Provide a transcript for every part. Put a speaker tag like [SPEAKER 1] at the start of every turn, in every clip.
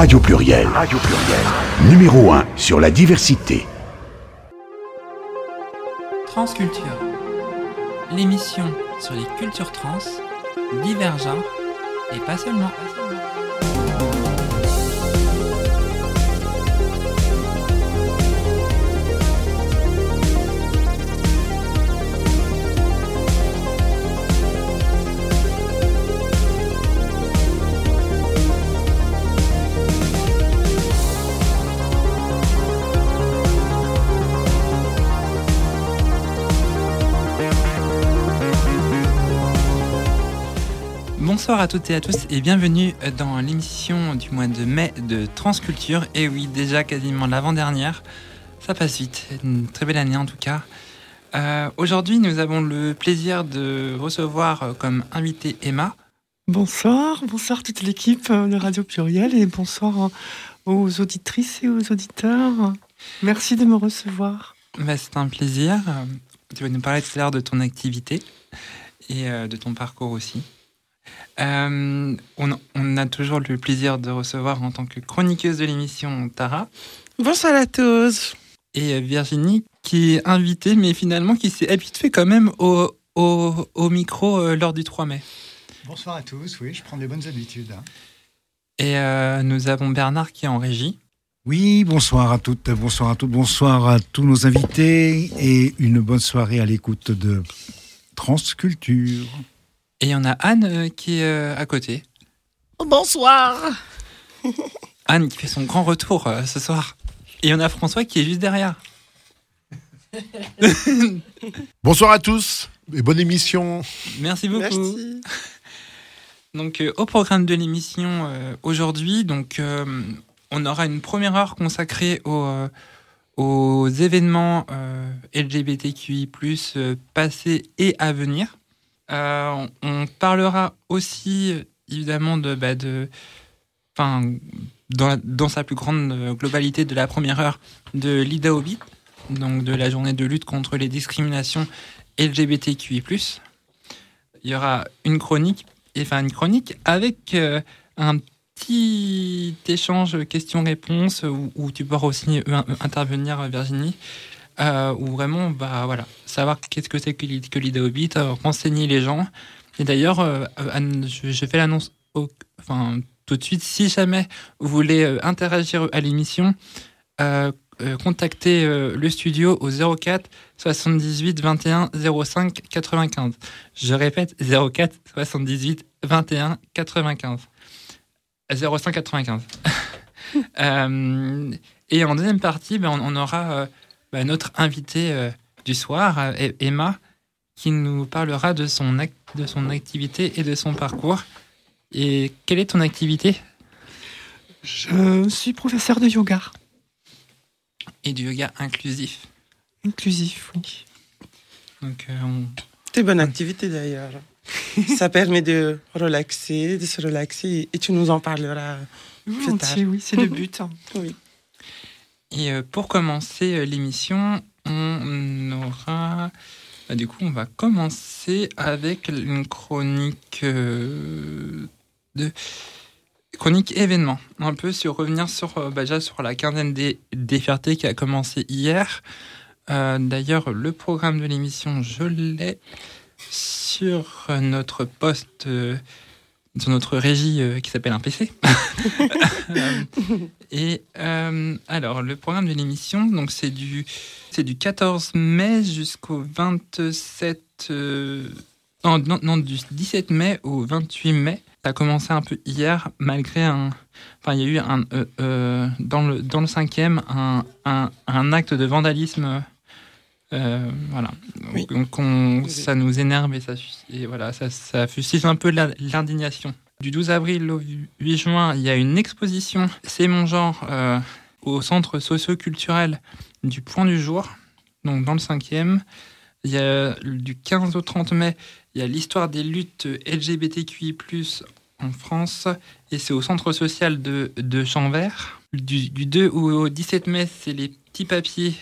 [SPEAKER 1] Radio Pluriel. Radio Pluriel. Numéro 1 sur la diversité.
[SPEAKER 2] Transculture. L'émission sur les cultures trans, divergentes et pas seulement. Bonsoir à toutes et à tous et bienvenue dans l'émission du mois de mai de Transculture. Et oui, déjà quasiment l'avant-dernière. Ça passe vite. Une très belle année en tout cas. Euh, Aujourd'hui, nous avons le plaisir de recevoir comme invité Emma.
[SPEAKER 3] Bonsoir, bonsoir toute l'équipe de Radio Pluriel et bonsoir aux auditrices et aux auditeurs. Merci de me recevoir.
[SPEAKER 2] Bah, C'est un plaisir. Tu vas nous parler tout à l'heure de ton activité et euh, de ton parcours aussi. Euh, on, on a toujours le plaisir de recevoir en tant que chroniqueuse de l'émission Tara
[SPEAKER 3] Bonsoir à tous.
[SPEAKER 2] et euh, Virginie qui est invitée mais finalement qui s'est habituée quand même au, au, au micro euh, lors du 3 mai.
[SPEAKER 4] Bonsoir à tous, oui, je prends des bonnes habitudes. hein.
[SPEAKER 2] Et euh, nous avons Bernard qui est en régie.
[SPEAKER 5] Oui, bonsoir à toutes, bonsoir à toutes, bonsoir à tous nos invités et une bonne soirée à l'écoute de Transculture.
[SPEAKER 2] Et il y en a Anne euh, qui est euh, à côté.
[SPEAKER 6] Bonsoir.
[SPEAKER 2] Anne qui fait son grand retour euh, ce soir. Et il y en a François qui est juste derrière.
[SPEAKER 7] Bonsoir à tous et bonne émission.
[SPEAKER 2] Merci beaucoup.
[SPEAKER 6] Merci.
[SPEAKER 2] Donc euh, au programme de l'émission euh, aujourd'hui, donc euh, on aura une première heure consacrée aux, euh, aux événements euh, LGBTQI+ euh, passés et à venir. Euh, on, parlera aussi évidemment de, bah, dans, sa plus grande euh, globalité de la première heure de l'IDAOBIT, donc de la journée de lutte contre les discriminations LGBTQI+. Il y aura une chronique enfin une chronique avec euh, un petit échange questions-réponses où, tu pourras aussi intervenir Virginie euh, où vraiment bah voilà savoir qu'est-ce que c'est que, l'id- que l'IDAOBIT euh, renseigner les gens et d'ailleurs euh, Anne, je, fais l'annonce enfin tout de suite si jamais vous voulez euh, interagir à l'émission euh, euh, contactez euh, le studio au 04 78 21 05 95 je répète 04 78 21 95. 05 95. Euh, et en deuxième partie, ben, on, on aura ben, notre invité euh, du soir, euh, Emma, qui nous parlera de son, de son activité et de son parcours. Et quelle est ton activité?
[SPEAKER 3] Je suis professeur de yoga
[SPEAKER 2] Et du yoga inclusif.
[SPEAKER 3] inclusif, oui.
[SPEAKER 2] Donc, euh, on-
[SPEAKER 6] C'est bonne activité d'ailleurs. Ça permet de relaxer, de se relaxer et tu nous en parleras.
[SPEAKER 3] Volontiers, oui, c'est le but.
[SPEAKER 6] Oui.
[SPEAKER 2] Et euh, pour commencer euh, l'émission, on aura. bah, du coup, on va commencer avec une chronique euh, de chronique événement. Un peu sur revenir sur bah, déjà sur la quinzaine des, des qui a commencé hier. D'ailleurs, le programme de l'émission, je l'ai sur notre poste, sur notre régie euh, qui s'appelle un PC. Euh, et euh, alors, le programme de l'émission, donc c'est du, c'est du 14 mai jusqu'au 27. euh, non, non, non, du 17 mai au 28 mai. Ça a commencé un peu hier, malgré un. Enfin, il y a eu un, dans, le, dans le cinquième un, un, un acte de vandalisme. Euh, voilà.
[SPEAKER 6] Oui.
[SPEAKER 2] Donc, on- ça nous énerve et ça, et voilà, ça, ça fustige un peu l'indignation. Du 12 avril au 8 juin, il y a une exposition C'est mon genre euh, au centre socio-culturel du Point du Jour, donc dans le cinquième. Il y a du 15 au 30 mai, il y a l'histoire des luttes LGBTQI+, en France, et c'est au centre social de, de Chambert. Du, du 2 au 17 mai, c'est les petits papiers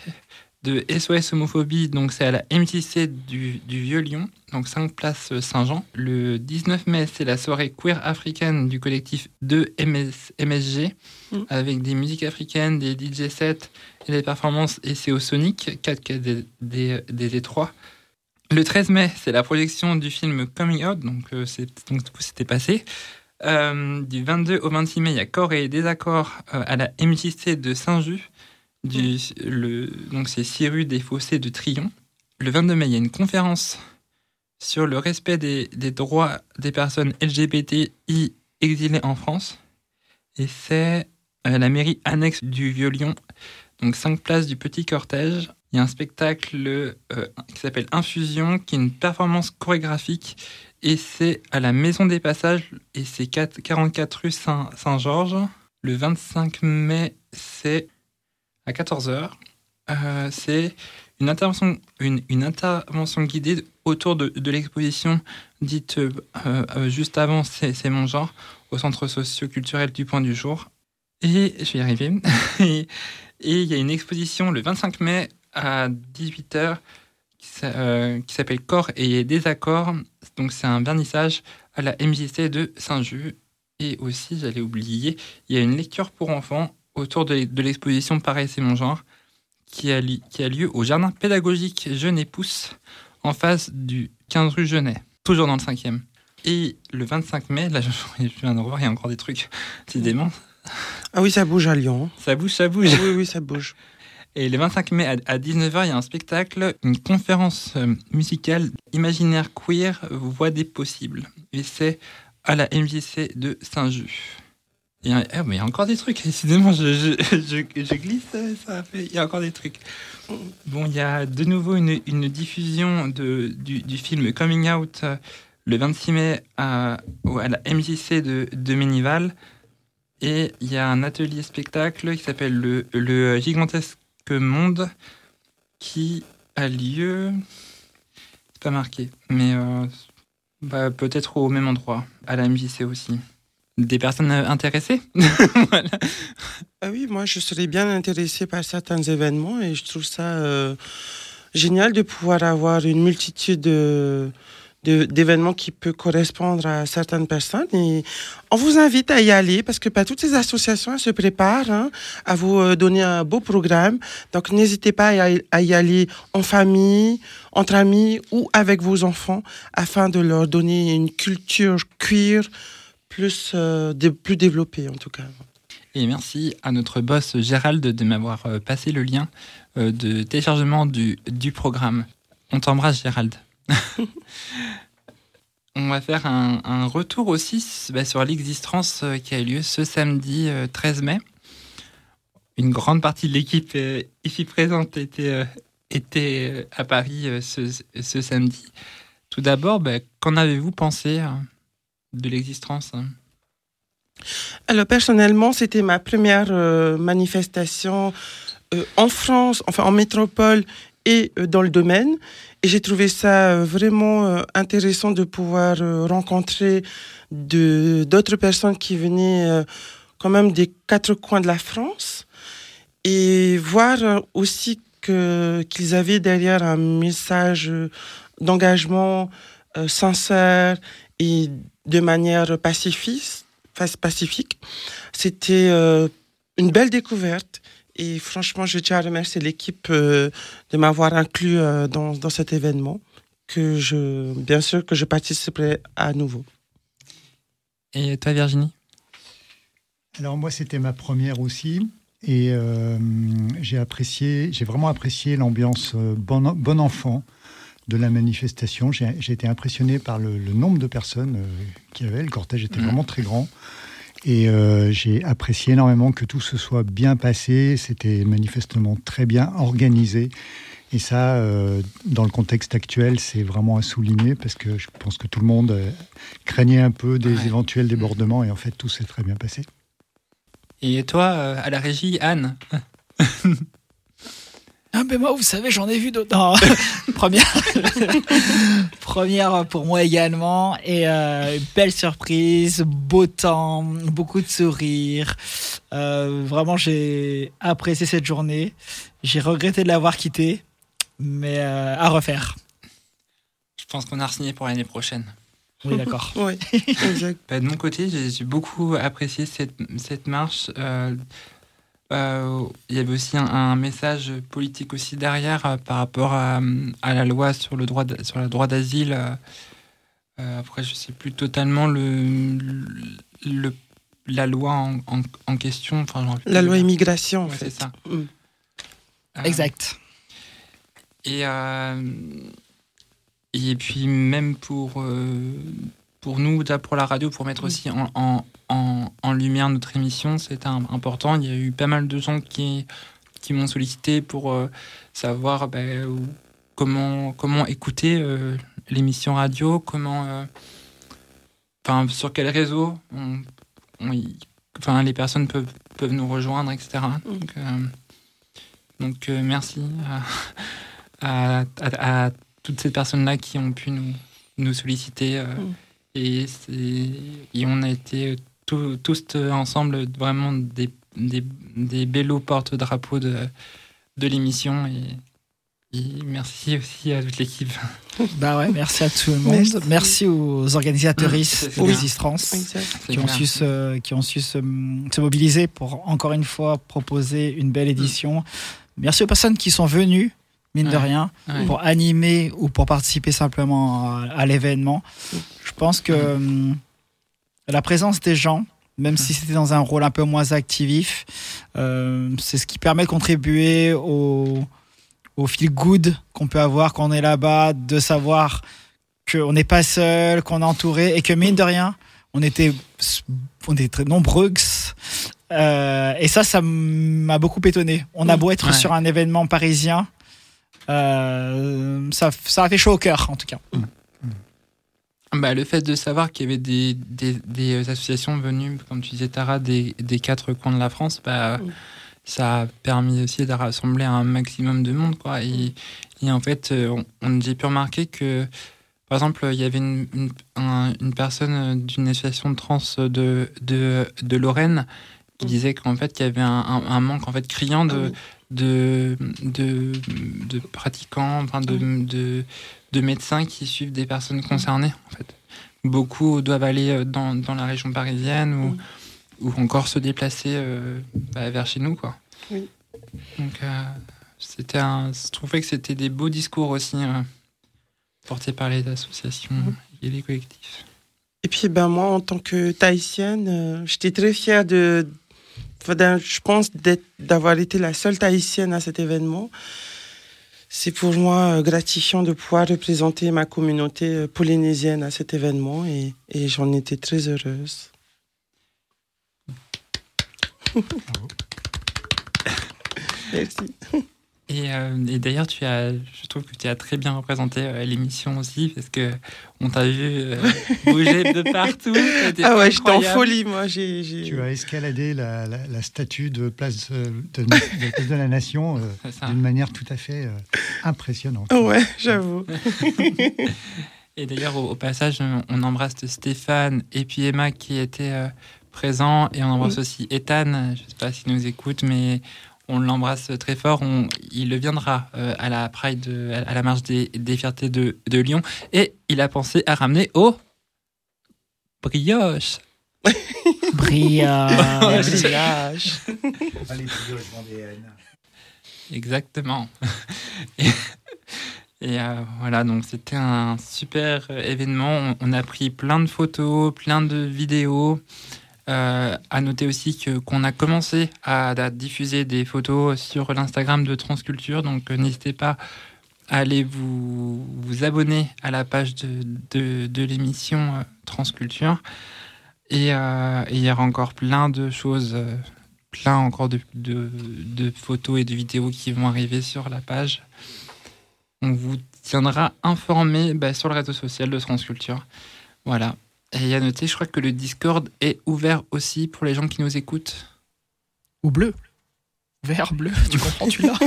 [SPEAKER 2] de SOS Homophobie, donc c'est à la MJC du, du Vieux-Lyon, donc 5 places Saint-Jean. Le 19 mai, c'est la soirée queer africaine du collectif 2 MS, MSG,
[SPEAKER 6] Mm.
[SPEAKER 2] avec des musiques africaines, des DJ sets et des performances et c'est au Sonic, 4 des, des, des étroits. Le 13 mai, c'est la projection du film Coming Out, donc euh, c'est donc du coup c'était passé. Euh, du 22 au 26 mai, il y a Corps et Désaccords euh, à la MJC de Saint-Just. Du, le, donc c'est 6 rue des Fossés de Trion. Le 22 mai, il y a une conférence sur le respect des, des droits des personnes LGBTI exilées en France. Et c'est à la mairie annexe du Vieux-Lyon, donc 5 places du Petit Cortège. Il y a un spectacle euh, qui s'appelle Infusion, qui est une performance chorégraphique et c'est à la Maison des Passages, et c'est 4 44 rue Saint- Saint-Georges. Le 25 mai, c'est à 14h. Euh, c'est une intervention, une, une intervention guidée autour de, de l'exposition dite euh, euh, juste avant, c'est mon genre, au centre socio-culturel du Point du Jour. Et je vais y arriver. et il y a une exposition le 25 mai à 18h qui qui s'appelle Corps et désaccords. Donc c'est un vernissage à la MJC de Saint-Just. Et aussi, j'allais oublier, il y a une lecture pour enfants autour de, de l'exposition Pareil, c'est mon genre, qui a, li- qui a lieu au jardin pédagogique Jeune et Pousse, en face du 15 rue Genet, toujours dans le 5e. Et le 25 mai, là je, je viens de revoir, il y a encore des trucs, décidément.
[SPEAKER 6] Ah oui, ça bouge à Lyon.
[SPEAKER 2] Ça bouge, ça bouge.
[SPEAKER 6] Oui, oui, ça bouge.
[SPEAKER 2] Et le 25 mai à, à 19h, il y a un spectacle, une conférence euh, musicale Imaginaire queer, voix des possibles. Et c'est à la MJC de Saint-Just. Il y a, mais il y a encore des trucs, décidément, je, glisse, euh, il y a encore des trucs. Bon, il y a de nouveau une, diffusion du, film Coming Out euh, le 26 mai à, la MJC de, de Ménival. Et il y a un atelier spectacle qui s'appelle le, le Gigantesque Monde qui a lieu. C'est pas marqué, mais euh, bah, peut-être au même endroit, à la MJC aussi. Des personnes intéressées.
[SPEAKER 6] Ah oui, moi, je serais bien intéressée par certains événements et je trouve ça euh, génial de pouvoir avoir une multitude de d'événements qui peut correspondre à certaines personnes. On vous invite à y aller parce que pas toutes ces associations se préparent hein, à vous euh, donner un beau programme. Donc n'hésitez pas à y- aller en famille entre amis ou avec vos enfants afin de leur donner une culture queer plus euh, plus développée en tout cas
[SPEAKER 2] Et merci à notre boss Gérald de m'avoir euh, passé le lien euh, de téléchargement du, du programme. On t'embrasse Gérald. On va faire un, un retour aussi bah, sur l'existence qui a eu lieu ce samedi euh, 13 mai. Une grande partie de l'équipe ici présente était, était à Paris ce, ce samedi. Tout d'abord, bah, qu'en avez-vous pensé euh, de l'existence hein
[SPEAKER 6] Alors personnellement, c'était ma première euh, manifestation euh, en France, enfin en métropole et euh, dans le domaine. Et j'ai trouvé ça vraiment intéressant de pouvoir rencontrer d'autres personnes qui venaient quand même des quatre coins de la France et voir aussi qu'ils avaient derrière un message d'engagement sincère et de manière pacifiste, face pacifique. C'était euh, une belle découverte. Et franchement, je tiens à remercier l'équipe euh, de m'avoir inclus euh, dans, dans cet événement. Que je, bien sûr que je participerai à nouveau.
[SPEAKER 2] Et toi Virginie?
[SPEAKER 4] Alors moi, c'était ma première aussi. Et euh, j'ai apprécié, j'ai vraiment apprécié l'ambiance euh, bon, bon enfant de la manifestation. J'ai été impressionné par le, le nombre de personnes euh, qu'il y avait. Le cortège était
[SPEAKER 2] Mhm.
[SPEAKER 4] vraiment très grand. Et euh, j'ai apprécié énormément que tout se soit bien passé. C'était manifestement très bien organisé. Et ça, euh, dans le contexte actuel, c'est vraiment à souligner parce que je pense que tout le monde euh, craignait un peu des
[SPEAKER 2] Ouais.
[SPEAKER 4] éventuels débordements et en fait, tout s'est très bien passé.
[SPEAKER 2] Et toi, à la régie, Anne?
[SPEAKER 8] Ah, mais moi, vous savez, j'en ai vu d'autres. Première. première pour moi également. Et euh, belle surprise, beau temps, beaucoup de sourires. Euh, vraiment, j'ai apprécié cette journée. J'ai regretté de l'avoir quittée, mais euh, à refaire.
[SPEAKER 2] Je pense qu'on a signé pour l'année prochaine.
[SPEAKER 8] Oui, d'accord.
[SPEAKER 6] Oui, exact.
[SPEAKER 2] Bah, de mon côté, j'ai j'ai beaucoup apprécié cette, cette marche. Euh, euh, il y avait aussi un, un message politique aussi derrière euh, par rapport à, à la loi sur le droit sur le droit d'asile. euh, euh, après, je sais plus totalement le, le la loi en, en, en question. Enfin,
[SPEAKER 6] La loi immigration, en
[SPEAKER 2] Ouais,
[SPEAKER 6] fait.
[SPEAKER 2] c'est ça.
[SPEAKER 6] Mm.
[SPEAKER 2] Euh,
[SPEAKER 8] Exact.
[SPEAKER 2] Et, euh, et puis même pour, euh, pour nous, pour la radio, pour mettre aussi en, en, en, en lumière notre émission, un- important. Il y a eu pas mal de gens qui, qui m'ont sollicité pour euh, savoir ben, où- comment, comment écouter euh, l'émission radio, comment, euh, sur quel réseau on- on y- enfin, les personnes peuvent, peuvent nous rejoindre, etc. Donc, euh, donc euh, merci à, à, à- à toutes ces personnes-là qui ont pu nous, nous solliciter. euh,
[SPEAKER 6] Mm.
[SPEAKER 2] et, c'est- et on a été tous, tous ensemble vraiment des, des, des bellos porte-drapeaux de, de l'émission. Et, et merci aussi à toute l'équipe.
[SPEAKER 8] Bah ouais, merci à tout le monde.
[SPEAKER 6] Merci.
[SPEAKER 8] Merci, aux organisateuristes
[SPEAKER 2] C'est
[SPEAKER 8] de. Résistance. Qui ont, su se, qui ont su se, se mobiliser pour encore une fois proposer une belle édition. Merci aux personnes qui sont venues, mine de rien,
[SPEAKER 2] Ouais.
[SPEAKER 8] pour animer ou pour participer simplement à, à l'événement. Je pense que hum, la présence des gens, même si c'était dans un rôle un peu moins actif, euh, c'est ce qui permet de contribuer au, au feel good qu'on peut avoir quand on est là-bas, de savoir qu'on n'est pas seul, qu'on est entouré et que mine de rien, on était, on était très nombreux. Euh, et ça, ça m'a beaucoup étonné. On a beau être
[SPEAKER 2] Ouais.
[SPEAKER 8] sur un événement parisien, euh, ça, ça a fait chaud au cœur, en tout cas.
[SPEAKER 2] Bah, le fait de savoir qu'il y avait des, des, des associations venues, comme tu disais, Tara, des, des quatre coins de la France, bah, ça a permis aussi de rassembler un maximum de monde. Quoi. Et, et en fait, euh, on, j'ai pu remarquer que, par exemple, il y avait une, une, un- une personne d'une association de trans de, de, de Lorraine qui disait qu'en fait, il y avait un, un- un manque en fait, criant
[SPEAKER 6] Ah
[SPEAKER 2] de,
[SPEAKER 6] oui.
[SPEAKER 2] de, de, de pratiquants, enfin de, de, de médecins qui suivent des personnes concernées. En fait. Beaucoup doivent aller euh, dans, dans la région parisienne ou, ou encore se déplacer euh, bah, vers chez nous. Quoi.
[SPEAKER 6] Oui.
[SPEAKER 2] Donc, euh, c'était un, je trouvais que c'était des beaux discours aussi euh, portés par les associations
[SPEAKER 6] Mm.
[SPEAKER 2] et les collectifs.
[SPEAKER 6] Et puis, ben, moi, en tant que Tahitienne, j'étais très fière de, je pense, d'avoir été la seule Tahitienne à cet événement. C'est pour moi euh, gratifiant de pouvoir représenter ma communauté euh, polynésienne à cet événement et, et j'en étais très heureuse. Merci.
[SPEAKER 2] Et, euh, et d'ailleurs, tu as, je trouve que tu as très bien représenté euh, l'émission aussi, parce que on t'a vu euh, bouger de partout.
[SPEAKER 6] Ah ouais, j'étais en folie, moi. J'ai, j'ai-
[SPEAKER 4] Tu as escaladé la, la- la statue de place de, de Place de la Nation euh, d'une manière tout à fait euh, impressionnante.
[SPEAKER 6] Ah ouais, j'avoue.
[SPEAKER 2] Et d'ailleurs, au, au passage, on, embrasse Stéphane et puis Emma qui étaient euh, présents, et on embrasse aussi Ethan. Je ne sais pas s'il nous écoute, mais on l'embrasse très fort. On- il viendra euh, à la Pride, euh, à la marche des, des fiertés de, de Lyon, et il a pensé à ramener au brioche.
[SPEAKER 8] Brillage.
[SPEAKER 2] Exactement. et et, euh, voilà, donc c'était un super événement. On, on a pris plein de photos, plein de vidéos. Euh, à noter aussi que qu'on a commencé à, diffuser des photos sur l'Instagram de Transculture, donc euh, n'hésitez pas à aller vous, vous abonner à la page de, de, l'émission euh, Transculture. Et euh, il y aura encore plein de choses, euh, plein encore de, de, de photos et de vidéos qui vont arriver sur la page. On vous tiendra informé bah, sur le réseau social de Transculture. Voilà. Et à noter, je crois que le Discord est ouvert aussi pour les gens qui nous écoutent.
[SPEAKER 8] Ou bleu. Vert, bleu, tu comprends, tu l'as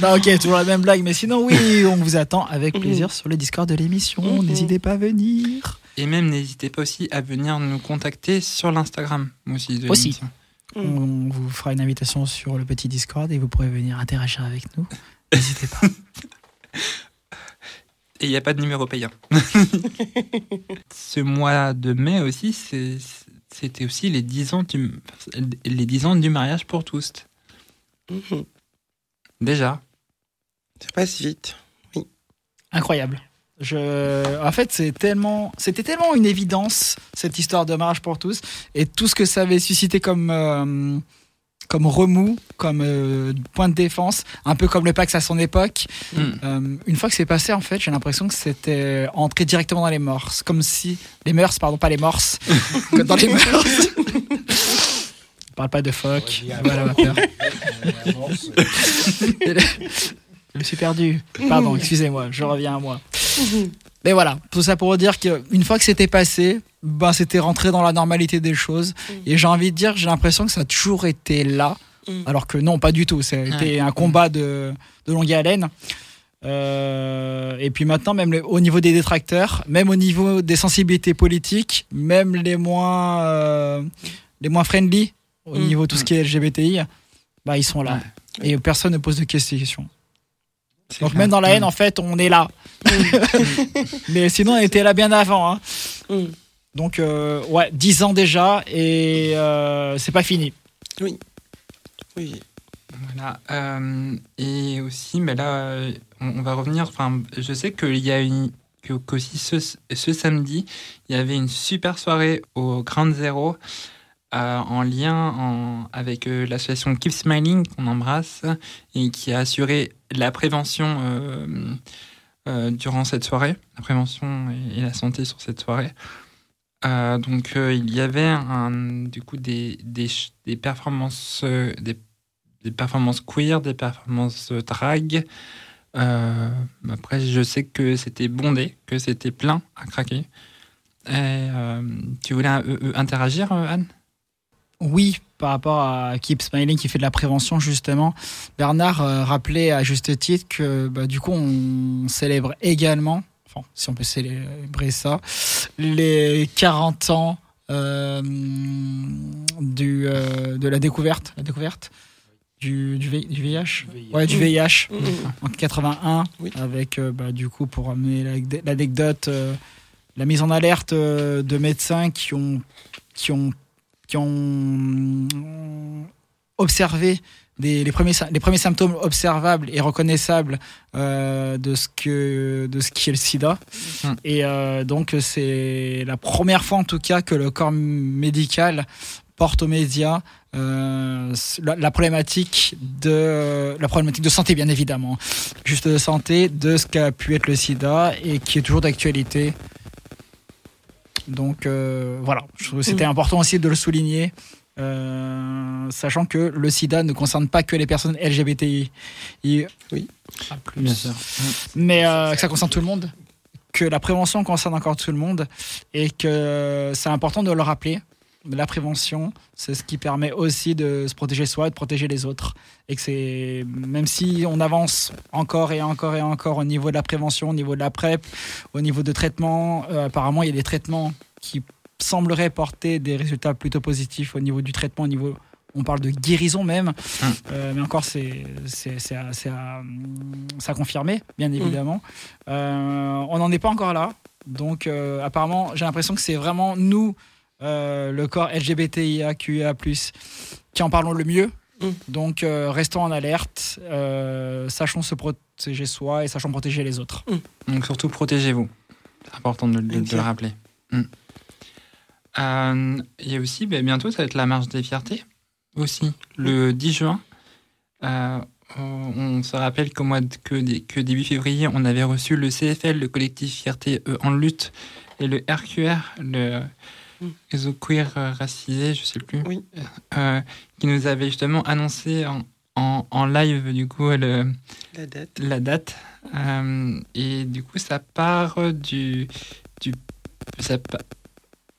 [SPEAKER 8] Non, ok, toujours la même blague, mais sinon, oui, on vous attend avec plaisir sur le Discord de l'émission.
[SPEAKER 6] Mhm.
[SPEAKER 8] N'hésitez pas à venir.
[SPEAKER 2] Et même, n'hésitez pas aussi à venir nous contacter sur l'Instagram aussi. De
[SPEAKER 8] Aussi. On vous fera une invitation sur le petit Discord et vous pourrez venir interagir avec nous. N'hésitez pas.
[SPEAKER 2] Et il n'y a pas de numéro payant. Ce mois de mai aussi, c'était aussi les 10 ans du, les 10 ans du mariage pour tous.
[SPEAKER 6] Mhm.
[SPEAKER 2] Déjà.
[SPEAKER 6] Ça passe vite.
[SPEAKER 8] Incroyable. Je... En fait, c'est tellement... c'était tellement une évidence, cette histoire de mariage pour tous, et tout ce que ça avait suscité comme, euh, comme remous, comme euh, point de défense, un peu comme le Pax à son époque.
[SPEAKER 2] Mm.
[SPEAKER 8] Euh, une fois que c'est passé, en fait, j'ai l'impression que c'était entré directement dans les morses, comme si... Les mœurs, pardon, pas les morses. que dans les mœurs. On parle pas de phoque. Voilà, ma peur. Je me suis perdu. Pardon, excusez-moi, je reviens à moi. Mais voilà, tout ça pour dire qu'une fois que c'était passé, ben c'était rentré dans la normalité des choses. Et j'ai envie de dire, j'ai l'impression que ça a toujours été là.
[SPEAKER 6] Mm.
[SPEAKER 8] Alors que non, pas du tout. C'était un combat de, de longue haleine. Euh, et puis maintenant, même le- au niveau des détracteurs, même au niveau des sensibilités politiques, même les moins, euh, les moins friendly, au
[SPEAKER 6] Mm.
[SPEAKER 8] niveau de tout ce qui est LGBTI, bah, ils sont là. Et personne ne pose de questions. Donc
[SPEAKER 2] clair.
[SPEAKER 8] même dans la haine, en fait, on est là. Mais sinon, on était là bien avant. hein.
[SPEAKER 6] Mm.
[SPEAKER 8] Donc, euh, ouais, 10 ans déjà, et euh, c'est pas fini.
[SPEAKER 6] Oui.
[SPEAKER 2] Voilà. euh, et aussi, mais là, on, on va revenir. Enfin, je sais qu'il y a une, qu'aussi ce, ce samedi, il y avait une super soirée au Grand Zéro euh, en lien en- avec euh, l'association Keep Smiling qu'on embrasse et qui a assuré la prévention euh, euh, durant cette soirée, la prévention et, et la santé sur cette soirée. Euh, donc euh, il y avait du coup des, performances euh, des performances queer, des performances drag. Après, je sais que c'était bondé, que c'était plein à craquer. Et, tu voulais interagir, Anne?
[SPEAKER 8] Oui, par rapport à Keep Smiling qui fait de la prévention, justement, Bernard rappelait à juste titre que bah, du coup, on célèbre également, enfin, si on peut célébrer ça, les 40 ans euh, du, euh, de la découverte, la découverte du, du, V- du VIH, ouais, du VIH en 81,
[SPEAKER 6] Oui.
[SPEAKER 8] avec euh, bah, du coup pour amener l'anecd- l'anecdote, euh, la mise en alerte euh, de médecins qui ont qui ont qui ont observé des, les, premiers, sy- les premiers symptômes observables et reconnaissables euh, de, ce que, de ce qui est le sida.
[SPEAKER 2] Mm.
[SPEAKER 8] Et euh, donc, c'est la première fois, en tout cas, que le corps médical porte aux médias euh, la, la problématique de la problématique de santé bien évidemment. Juste de santé de ce qu'a pu être le sida et qui est toujours d'actualité. Donc voilà. C'était important aussi de le souligner euh, sachant que le sida ne concerne pas que les personnes LGBTI
[SPEAKER 6] Oui.
[SPEAKER 8] Ah, plus.
[SPEAKER 2] Bien sûr.
[SPEAKER 8] mais euh, que ça concerne tout le monde que la prévention concerne encore tout le monde et que c'est important de le rappeler la prévention, c'est ce qui permet aussi de se protéger soi, de protéger les autres. Et que c'est, même si on avance encore et encore et encore au niveau de la prévention, au niveau de la PrEP, au niveau de traitement, euh, apparemment il y a des traitements qui sembleraient porter des résultats plutôt positifs au niveau du traitement, au niveau, on parle de guérison même, Euh, mais encore c'est, c'est, c'est, à, confirmer, bien évidemment. Euh, on n'en est pas encore là. Donc euh, apparemment j'ai l'impression que c'est vraiment nous euh, le corps LGBTIAQIA+, qui en parlons le mieux. Donc, euh, restons en alerte, euh, sachons se protéger soi et sachons protéger les autres.
[SPEAKER 2] Donc surtout, protégez-vous. C'est important de, de- de le rappeler. Il y a aussi, ben, bientôt, ça va être la marche des fiertés. Aussi, le 10 juin. Euh, on on se rappelle qu'au mois de, que, dé- que début février, on avait reçu le CFL, le collectif Fierté euh, en lutte, et le RQR, le
[SPEAKER 6] Mm.
[SPEAKER 2] réseau queer euh, racisé, je sais plus,
[SPEAKER 6] Oui.
[SPEAKER 2] euh, qui nous avait justement annoncé en, en, en live du coup le,
[SPEAKER 6] La date.
[SPEAKER 2] la date. Euh, et du coup, ça part du. du ça,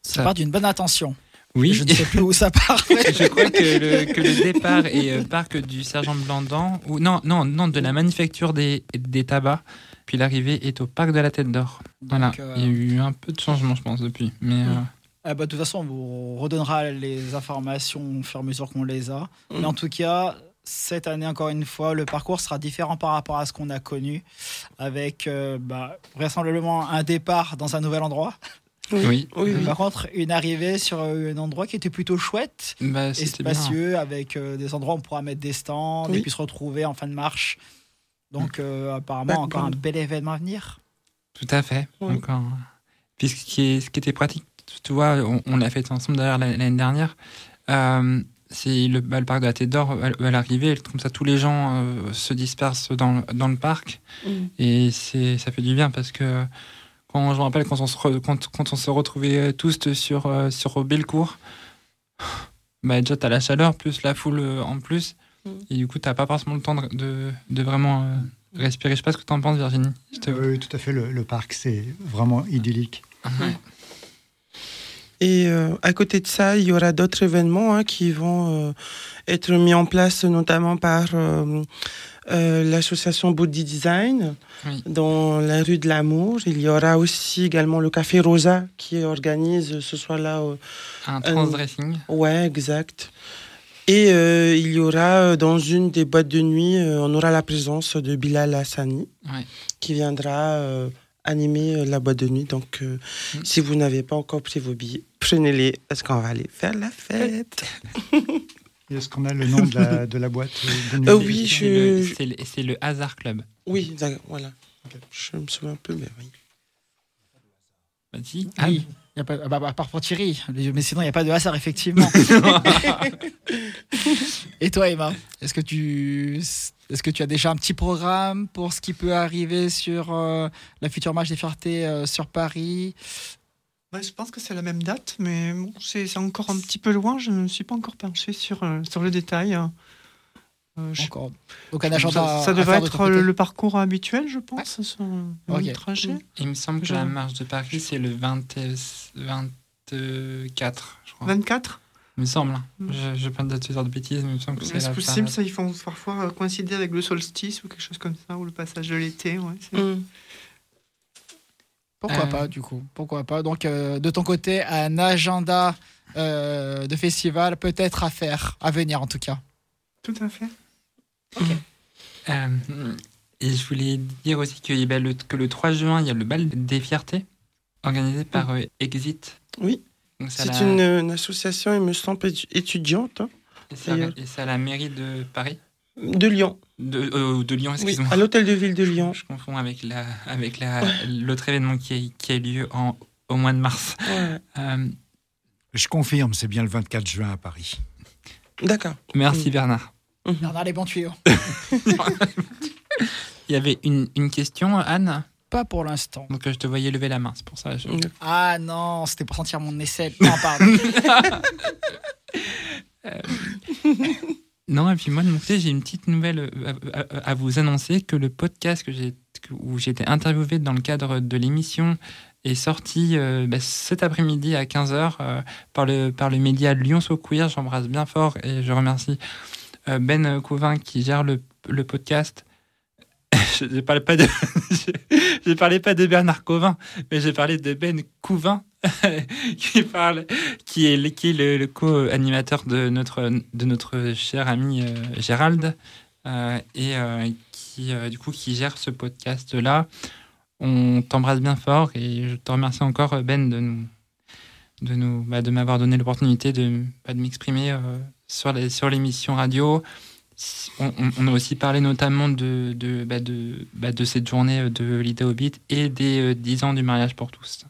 [SPEAKER 8] Ça
[SPEAKER 2] Ça-
[SPEAKER 8] part d'une bonne intention.
[SPEAKER 2] Oui,
[SPEAKER 8] Je ne sais plus où ça part.
[SPEAKER 2] je crois que le, que le départ est euh, parc du Sergent Blandan, ou non, non, non, de la manufacture des, des tabacs, puis l'arrivée est au parc de la Tête d'Or. Voilà,
[SPEAKER 8] euh,
[SPEAKER 2] il y a eu un peu de changement, je pense, depuis. Mais euh,
[SPEAKER 8] Ah bah, de toute façon, on vous redonnera les informations au fur et à mesure qu'on les a.
[SPEAKER 6] Mm.
[SPEAKER 8] Mais en tout cas, cette année, encore une fois, le parcours sera différent par rapport à ce qu'on a connu, avec euh, bah, vraisemblablement un départ dans un nouvel endroit.
[SPEAKER 2] Oui,
[SPEAKER 6] Oui, oui.
[SPEAKER 8] Par contre, une arrivée sur euh, un endroit qui était plutôt chouette,
[SPEAKER 2] bah, bien.
[SPEAKER 8] avec euh, des endroits où on pourra mettre des stands
[SPEAKER 6] Oui.
[SPEAKER 8] et puis se retrouver en fin de marche. Donc, euh, apparemment, encore un bel événement à venir.
[SPEAKER 2] Tout à fait.
[SPEAKER 6] Oui.
[SPEAKER 2] Encore. Puis ce qui, est, ce qui était pratique, tu vois, on, on l'a fait ensemble d'ailleurs l'année dernière. Euh, c'est le, bah, le parc de la Tête d'Or à, l'arrivée, comme ça tous les gens euh, se dispersent dans, dans le parc
[SPEAKER 6] Mm.
[SPEAKER 2] et c'est ça fait du bien parce que quand je me rappelle quand on se re- quand, quand on se retrouvait tous sur euh, sur Bellecour, bah déjà t'as la chaleur plus la foule euh, en plus
[SPEAKER 6] Mm.
[SPEAKER 2] et du coup t'as pas forcément le temps de, de, de vraiment euh, respirer. Je sais pas ce que t'en penses Virginie. Je te-
[SPEAKER 4] Oui, tout à fait. Le, le parc, c'est vraiment idyllique.
[SPEAKER 2] Ouais.
[SPEAKER 6] Et euh, à côté de ça, il y aura d'autres événements hein, qui vont euh, être mis en place, notamment par euh, euh, l'association Body Design
[SPEAKER 2] Oui.
[SPEAKER 6] dans la rue de l'Amour. Il y aura aussi également le Café Rosa qui organise ce soir-là. euh,
[SPEAKER 2] Un transdressing.
[SPEAKER 6] ouais, exact. Et euh, il y aura euh, dans une des boîtes de nuit, euh, on aura la présence de Bilal Hassani qui viendra euh, animer euh, la boîte de nuit. Donc, euh,
[SPEAKER 2] Mm.
[SPEAKER 6] si vous n'avez pas encore pris vos billets, prenez-les parce qu'on va aller faire la fête.
[SPEAKER 4] Est-ce qu'on a le nom de la, de la boîte euh, de
[SPEAKER 6] Euh, oui,
[SPEAKER 2] C'est
[SPEAKER 6] je-
[SPEAKER 2] le, c'est le- c'est le Hasard Club.
[SPEAKER 6] Oui, voilà. Je me souviens un peu, mais oui.
[SPEAKER 2] Vas-y.
[SPEAKER 8] Ah oui. Y a pas, ah bah, à part pour Thierry, mais sinon il n'y a pas de hasard effectivement. Et toi Emma, est-ce que tu est-ce que tu as déjà un petit programme pour ce qui peut arriver sur euh, la future marche des fiertés euh, sur Paris?
[SPEAKER 3] Ouais, je pense que c'est la même date, mais bon, c'est encore un petit peu loin. Je ne me suis pas encore penchée sur, euh, sur le détail. Euh, je-
[SPEAKER 8] Encore. Donc un agenda.
[SPEAKER 3] ça, ça devrait
[SPEAKER 8] de
[SPEAKER 3] être
[SPEAKER 8] côté.
[SPEAKER 3] le, parcours habituel, je pense, sur le
[SPEAKER 8] Ok.
[SPEAKER 3] même trajet.
[SPEAKER 2] Il me semble que
[SPEAKER 3] Je-
[SPEAKER 2] la marche de Paris, c'est le 20 24, je crois.
[SPEAKER 3] 24
[SPEAKER 2] Il me semble. hein.
[SPEAKER 3] Mm.
[SPEAKER 2] Je Je vais pas te dire de bêtises, mais il me semble que c'est
[SPEAKER 3] possible, ça, ils font parfois euh, coïncider avec le solstice ou quelque chose comme ça, ou le passage de l'été. Ouais,
[SPEAKER 6] Mm.
[SPEAKER 8] Pourquoi
[SPEAKER 2] Euh.
[SPEAKER 8] pas du coup Pourquoi pas Donc euh, de ton côté un agenda euh, de festival peut-être à faire, à venir en tout cas.
[SPEAKER 3] Tout à fait.
[SPEAKER 2] Euh, et je voulais dire aussi que, eh ben, le, que le 3 juin, il y a le bal des fiertés, organisé par euh, Exit.
[SPEAKER 6] Oui.
[SPEAKER 2] C'est la-
[SPEAKER 6] une, une association, il me semble, étu- étudiante hein,
[SPEAKER 2] et c'est à-
[SPEAKER 6] d'ailleurs.
[SPEAKER 2] et c'est à la mairie de Paris.
[SPEAKER 6] de Lyon.
[SPEAKER 2] De, euh, de Lyon,
[SPEAKER 6] Oui,
[SPEAKER 2] excuse-moi.
[SPEAKER 6] à l'hôtel de ville de Lyon.
[SPEAKER 2] Je, confonds avec la avec la l'autre événement qui a, qui a eu lieu en, au mois de mars.
[SPEAKER 6] Ouais.
[SPEAKER 2] Euh,
[SPEAKER 5] Je confirme, c'est bien le 24 juin à Paris.
[SPEAKER 6] D'accord.
[SPEAKER 2] merci
[SPEAKER 6] Mm.
[SPEAKER 2] Bernard.
[SPEAKER 8] Bernard les bons tuyaux.
[SPEAKER 2] Il y avait une, une question, Anne?
[SPEAKER 8] Pas pour l'instant.
[SPEAKER 2] Donc euh, je te voyais lever la main, c'est pour ça. je-
[SPEAKER 8] Ah non, c'était pour sentir mon aisselle. Non, pardon.
[SPEAKER 2] Non, et puis moi de mon côté, j'ai une petite nouvelle euh, à, vous annoncer que le podcast où j'ai été interviewé dans le cadre de l'émission est sorti euh, bah, cet après-midi à 15h par, le, par le média Lyon So Queer. J'embrasse bien fort et je remercie euh, Ben Couvin qui gère le, le podcast. je ne parle pas de je, je parlais pas de Bernard Covin, mais j'ai parlé de Ben Couvin qui parle qui est, qui est le, co-animateur de notre, de notre cher ami euh, Gérald, euh, et euh, qui, du coup, qui gère ce podcast-là. On t'embrasse bien fort et je te remercie encore, Ben, de nous, de nous, bah, de m'avoir donné l'opportunité de, bah, de m'exprimer sur les, sur l'émission radio. On, a aussi parlé notamment de, de, bah, de, bah, de cette journée de l'idée au beat et des euh, 10 ans du mariage pour tous,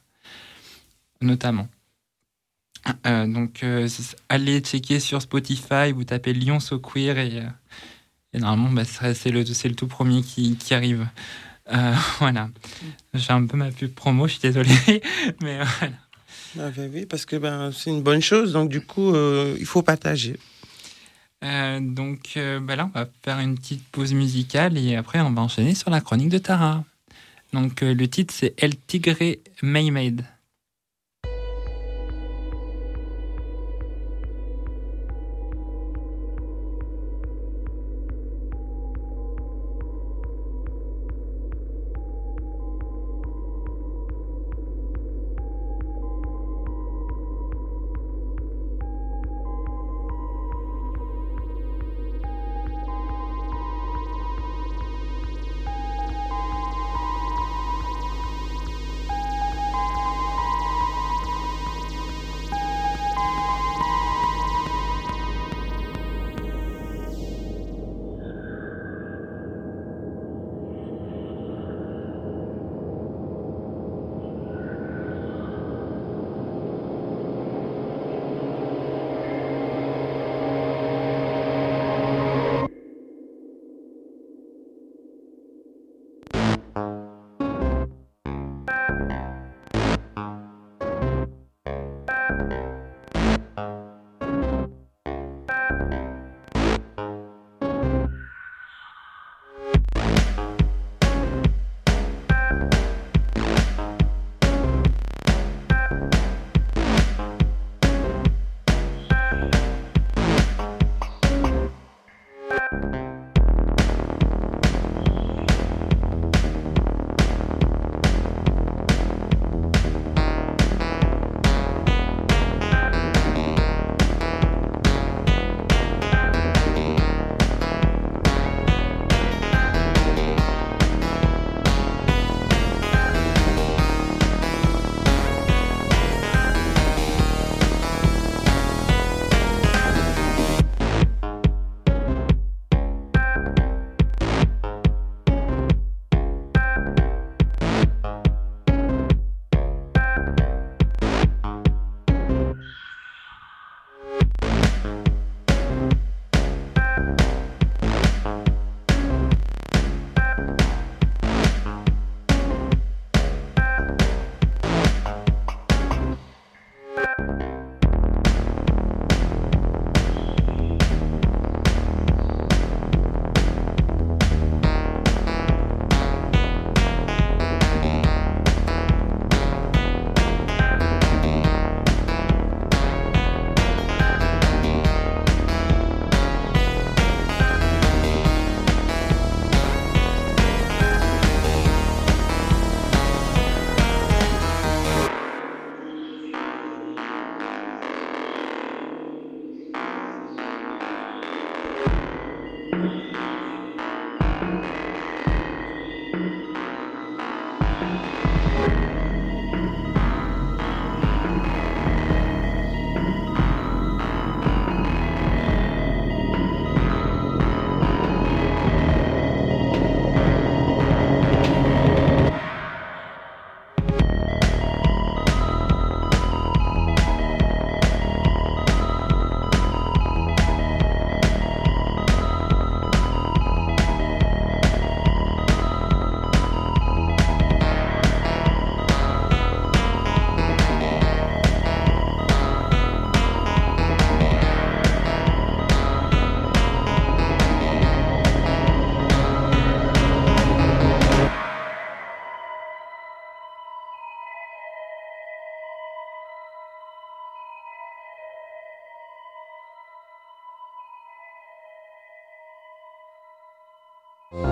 [SPEAKER 2] notamment. Euh, donc, euh, allez checker sur Spotify, vous tapez Lyon So Queer et, euh, normalement, bah, c'est le, le tout premier qui, qui arrive. Euh, voilà. J'ai un peu ma pub promo, je suis désolé. Mais euh, voilà.
[SPEAKER 6] Ah oui, parce que ben, c'est une bonne chose, donc du coup, euh, il faut partager.
[SPEAKER 2] Euh, donc euh, bah là, on va faire une petite pause musicale et après, on va enchaîner sur la chronique de Tara. Donc, euh, le titre, c'est El Tigre Maymaid.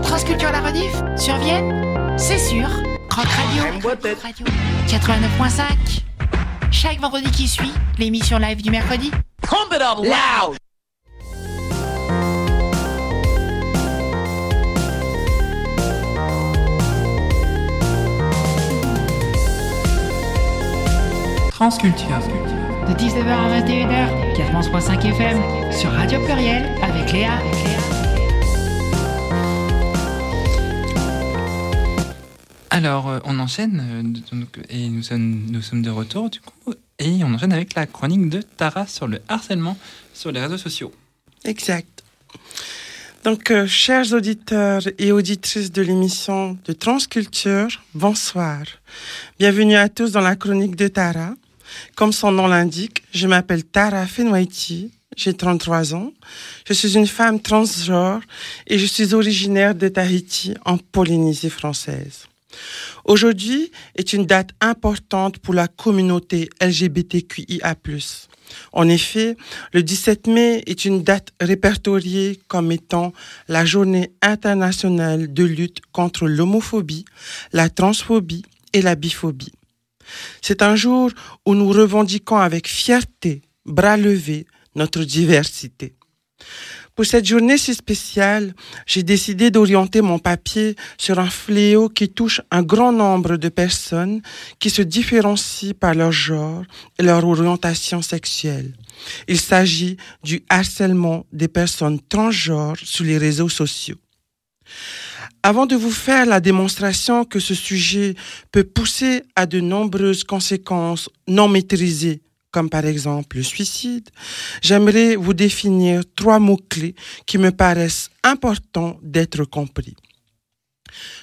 [SPEAKER 9] Transculture la rediff Sur Vienne C'est sûr. Croc Radio. Croc Radio. 89.5. Chaque vendredi qui suit, l'émission live du mercredi.
[SPEAKER 10] Pump it up loud.
[SPEAKER 2] Transculture.
[SPEAKER 9] De 19h à 21h, 4.5 FM. Sur Radio Pluriel avec Léa.
[SPEAKER 2] Alors, euh, on enchaîne, euh, et nous sommes, nous sommes de retour, du coup, et on enchaîne avec la chronique de Tara sur le harcèlement sur les réseaux sociaux.
[SPEAKER 6] Exact. Donc, euh, chers auditeurs et auditrices de l'émission de Transculture, bonsoir. Bienvenue à tous dans la chronique de Tara. Comme son nom l'indique, je m'appelle Tara Fenwaiti, j'ai 33 ans. Je suis une femme transgenre et je suis originaire de Tahiti, en Polynésie française. Aujourd'hui est une date importante pour la communauté LGBTQIA+. En effet, le 17 mai est une date répertoriée comme étant la journée internationale de lutte contre l'homophobie, la transphobie et la biphobie. C'est un jour où nous revendiquons avec fierté, bras levés, notre diversité. Pour cette journée si spéciale, j'ai décidé d'orienter mon papier sur un fléau qui touche un grand nombre de personnes qui se différencient par leur genre et leur orientation sexuelle. Il s'agit du harcèlement des personnes transgenres sur les réseaux sociaux. Avant de vous faire la démonstration que ce sujet peut pousser à de nombreuses conséquences non maîtrisées comme par exemple le suicide, j'aimerais vous définir trois mots-clés qui me paraissent importants d'être compris.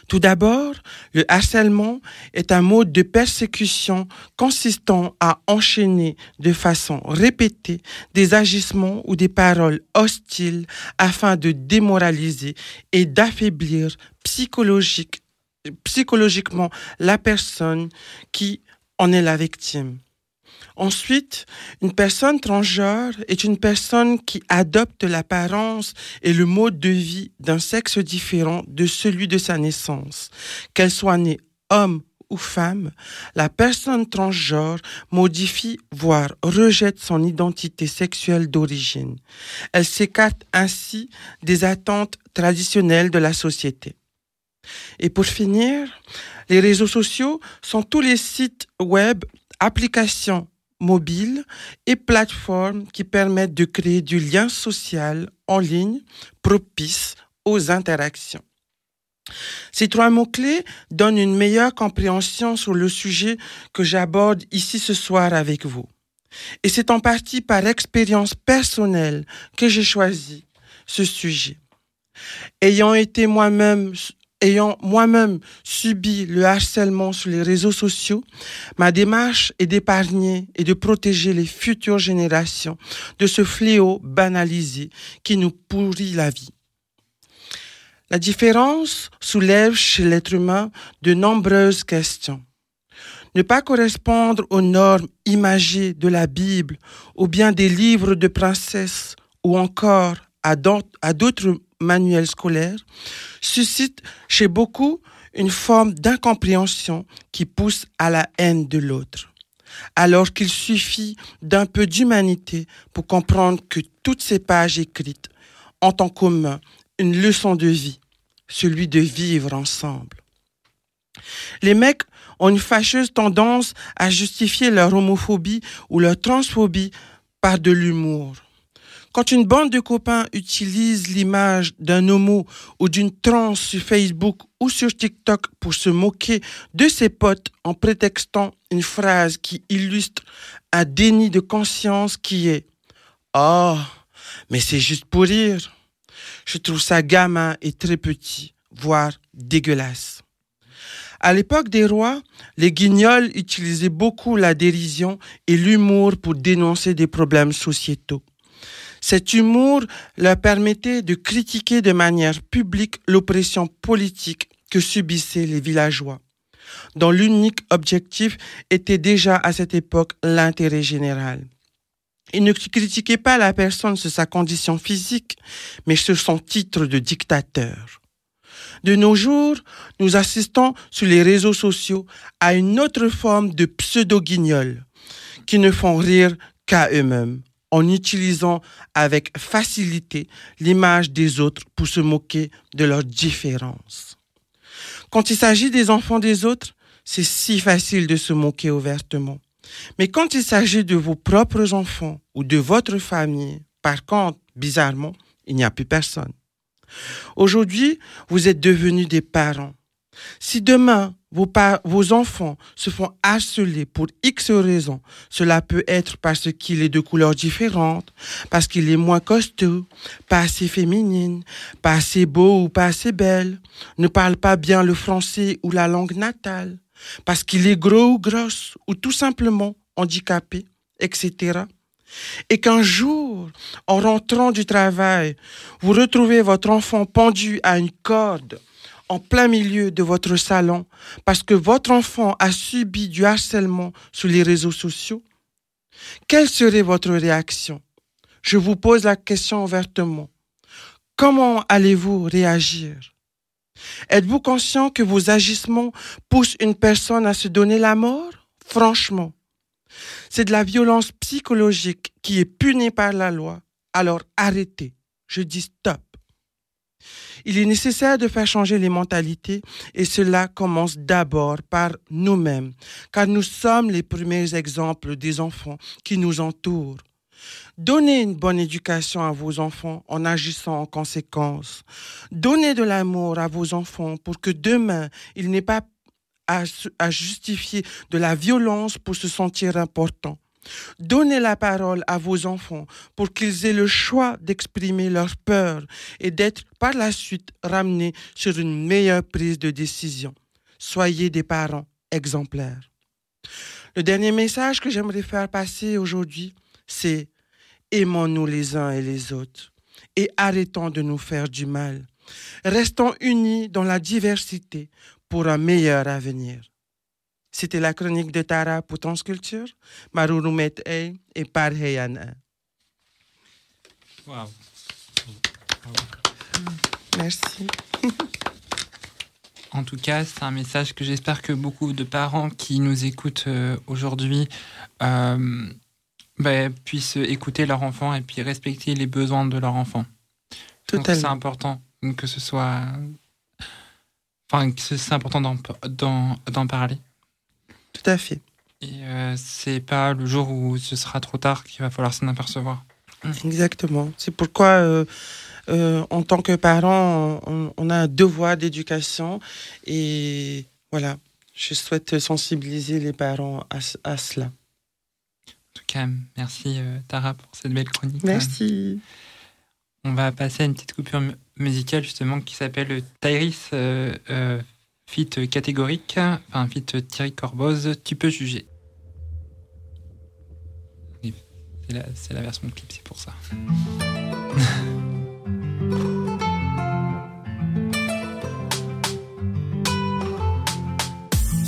[SPEAKER 6] Tout d'abord, le harcèlement est un mode de persécution consistant à enchaîner de façon répétée des agissements ou des paroles hostiles afin de démoraliser et d'affaiblir psychologique, psychologiquement la personne qui en est la victime. Ensuite, une personne transgenre est une personne qui adopte l'apparence et le mode de vie d'un sexe différent de celui de sa naissance. Qu'elle soit née homme ou femme, la personne transgenre modifie, voire rejette son identité sexuelle d'origine. Elle s'écarte ainsi des attentes traditionnelles de la société. Et pour finir, les réseaux sociaux sont tous les sites web, applications mobiles et plateformes qui permettent de créer du lien social en ligne propice aux interactions. Ces trois mots-clés donnent une meilleure compréhension sur le sujet que j'aborde ici ce soir avec vous. Et c'est en partie par expérience personnelle que j'ai choisi ce sujet. Ayant été moi-même ayant moi-même subi le harcèlement sur les réseaux sociaux, ma démarche est d'épargner et de protéger les futures générations de ce fléau banalisé qui nous pourrit la vie. La différence soulève chez l'être humain de nombreuses questions. Ne pas correspondre aux normes imagées de la Bible ou bien des livres de princesses ou encore à d'autres manuels scolaires suscite chez beaucoup une forme d'incompréhension qui pousse à la haine de l'autre. Alors qu'il suffit d'un peu d'humanité pour comprendre que toutes ces pages écrites ont en commun une leçon de vie, celui de vivre ensemble. Les mecs ont une fâcheuse tendance à justifier leur homophobie ou leur transphobie par de l'humour. Quand une bande de copains utilise l'image d'un homo ou d'une trans sur Facebook ou sur TikTok pour se moquer de ses potes en prétextant une phrase qui illustre un déni de conscience qui est ⁇ Oh, mais c'est juste pour rire !⁇ je trouve ça gamin et très petit, voire dégueulasse. À l'époque des rois, les guignols utilisaient beaucoup la dérision et l'humour pour dénoncer des problèmes sociétaux. Cet humour leur permettait de critiquer de manière publique l'oppression politique que subissaient les villageois, dont l'unique objectif était déjà à cette époque l'intérêt général. Il ne critiquait pas la personne sur sa condition physique, mais sur son titre de dictateur. De nos jours, nous assistons sur les réseaux sociaux à une autre forme de pseudo-guignols qui ne font rire qu'à eux-mêmes en utilisant avec facilité l'image des autres pour se moquer de leurs différences. Quand il s'agit des enfants des autres, c'est si facile de se moquer ouvertement. Mais quand il s'agit de vos propres enfants ou de votre famille, par contre, bizarrement, il n'y a plus personne. Aujourd'hui, vous êtes devenus des parents. Si demain, vos, enfants se font harceler pour X raisons, cela peut être parce qu'il est de couleurs différentes, parce qu'il est moins costaud, pas assez féminine, pas assez beau ou pas assez belle, ne parle pas bien le français ou la langue natale, parce qu'il est gros ou grosse, ou tout simplement handicapé, etc. Et qu'un jour, en rentrant du travail, vous retrouvez votre enfant pendu à une corde en plein milieu de votre salon parce que votre enfant a subi du harcèlement sur les réseaux sociaux, quelle serait votre réaction? Je vous pose la question ouvertement. Comment allez-vous réagir? Êtes-vous conscient que vos agissements poussent une personne à se donner la mort? Franchement, c'est de la violence psychologique qui est punie par la loi. Alors arrêtez. Je dis stop. Il est nécessaire de faire changer les mentalités et cela commence d'abord par nous-mêmes, car nous sommes les premiers exemples des enfants qui nous entourent. Donnez une bonne éducation à vos enfants en agissant en conséquence. Donnez de l'amour à vos enfants pour que demain, ils n'aient pas à, justifier de la violence pour se sentir importants. Donnez la parole à vos enfants pour qu'ils aient le choix d'exprimer leur peur et d'être par la suite ramenés sur une meilleure prise de décision. Soyez des parents exemplaires. Le dernier message que j'aimerais faire passer aujourd'hui, c'est aimons-nous les uns et les autres et arrêtons de nous faire du mal. Restons unis dans la diversité pour un meilleur avenir. C'était la chronique de Tara pour Transculture, Marurumet E et Parheyan
[SPEAKER 2] Waouh.
[SPEAKER 6] Merci.
[SPEAKER 2] En tout cas, c'est un message que j'espère que beaucoup de parents qui nous écoutent euh, aujourd'hui euh, bah, puissent écouter leur enfant et puis respecter les besoins de leur enfant. C'est important que ce soit. Enfin, c'est important d'en parler.
[SPEAKER 6] Tout à fait.
[SPEAKER 2] Et euh, c'est pas le jour où ce sera trop tard qu'il va falloir s'en apercevoir.
[SPEAKER 6] Exactement. C'est pourquoi, euh, euh, en tant que parent, on, on a un devoir d'éducation. Et voilà, je souhaite sensibiliser les parents à, à cela.
[SPEAKER 2] En tout cas, merci euh, Tara pour cette belle chronique.
[SPEAKER 6] Merci.
[SPEAKER 2] On va passer à une petite coupure mu- musicale justement qui s'appelle Tyrese Fit catégorique, enfin Fit Thierry Corboz, tu peux juger. C'est la, c'est version clip, c'est pour ça.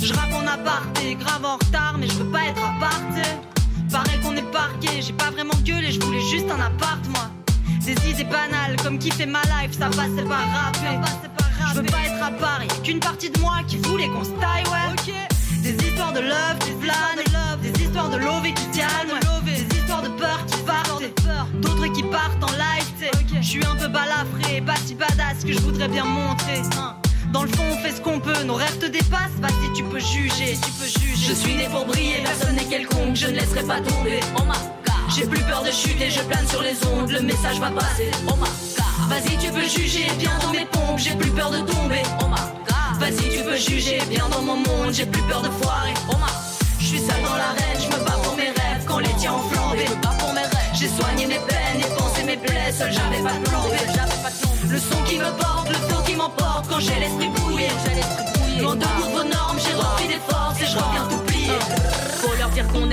[SPEAKER 10] Je rappe en aparté, grave en retard, mais je veux pas être aparté. Paraît qu'on est parqué, j'ai pas vraiment gueulé, je voulais juste un appart, moi. Des idées banales, comme kiffer ma life, ça passait par rapper. Je veux pas être à part, y'a qu'une partie de moi qui voulait qu'on se taille, ouais. Des histoires de love qui planent, des histoires de love qui calment, ouais. des histoires de peur qui partent, et d'autres qui partent en live, t'sais. Je suis un peu balafré, pas si badass que je voudrais bien montrer. hein. Dans le fond, on fait ce qu'on peut, nos rêves te dépassent, vas-y, tu peux juger, tu peux juger. Je suis né pour briller, personne n'est quelconque, je ne laisserai pas tomber. Oh. J'ai plus peur de chuter, je plane sur les ondes, le message va passer. Oh. Vas-y, tu peux juger, bien dans mes pompes, j'ai plus peur de tomber. Oh my God. Vas-y, tu peux juger, bien dans mon monde, j'ai plus peur de foirer. Oh my Je suis seul dans l'arène, je me bats pour mes rêves, quand les tiens ont flambé. Je me bats pour mes rêves. J'ai soigné mes peines et pensé mes plaies, seul j'avais pas de plomb. Le son qui me porte, le flow qui m'emporte quand j'ai l'esprit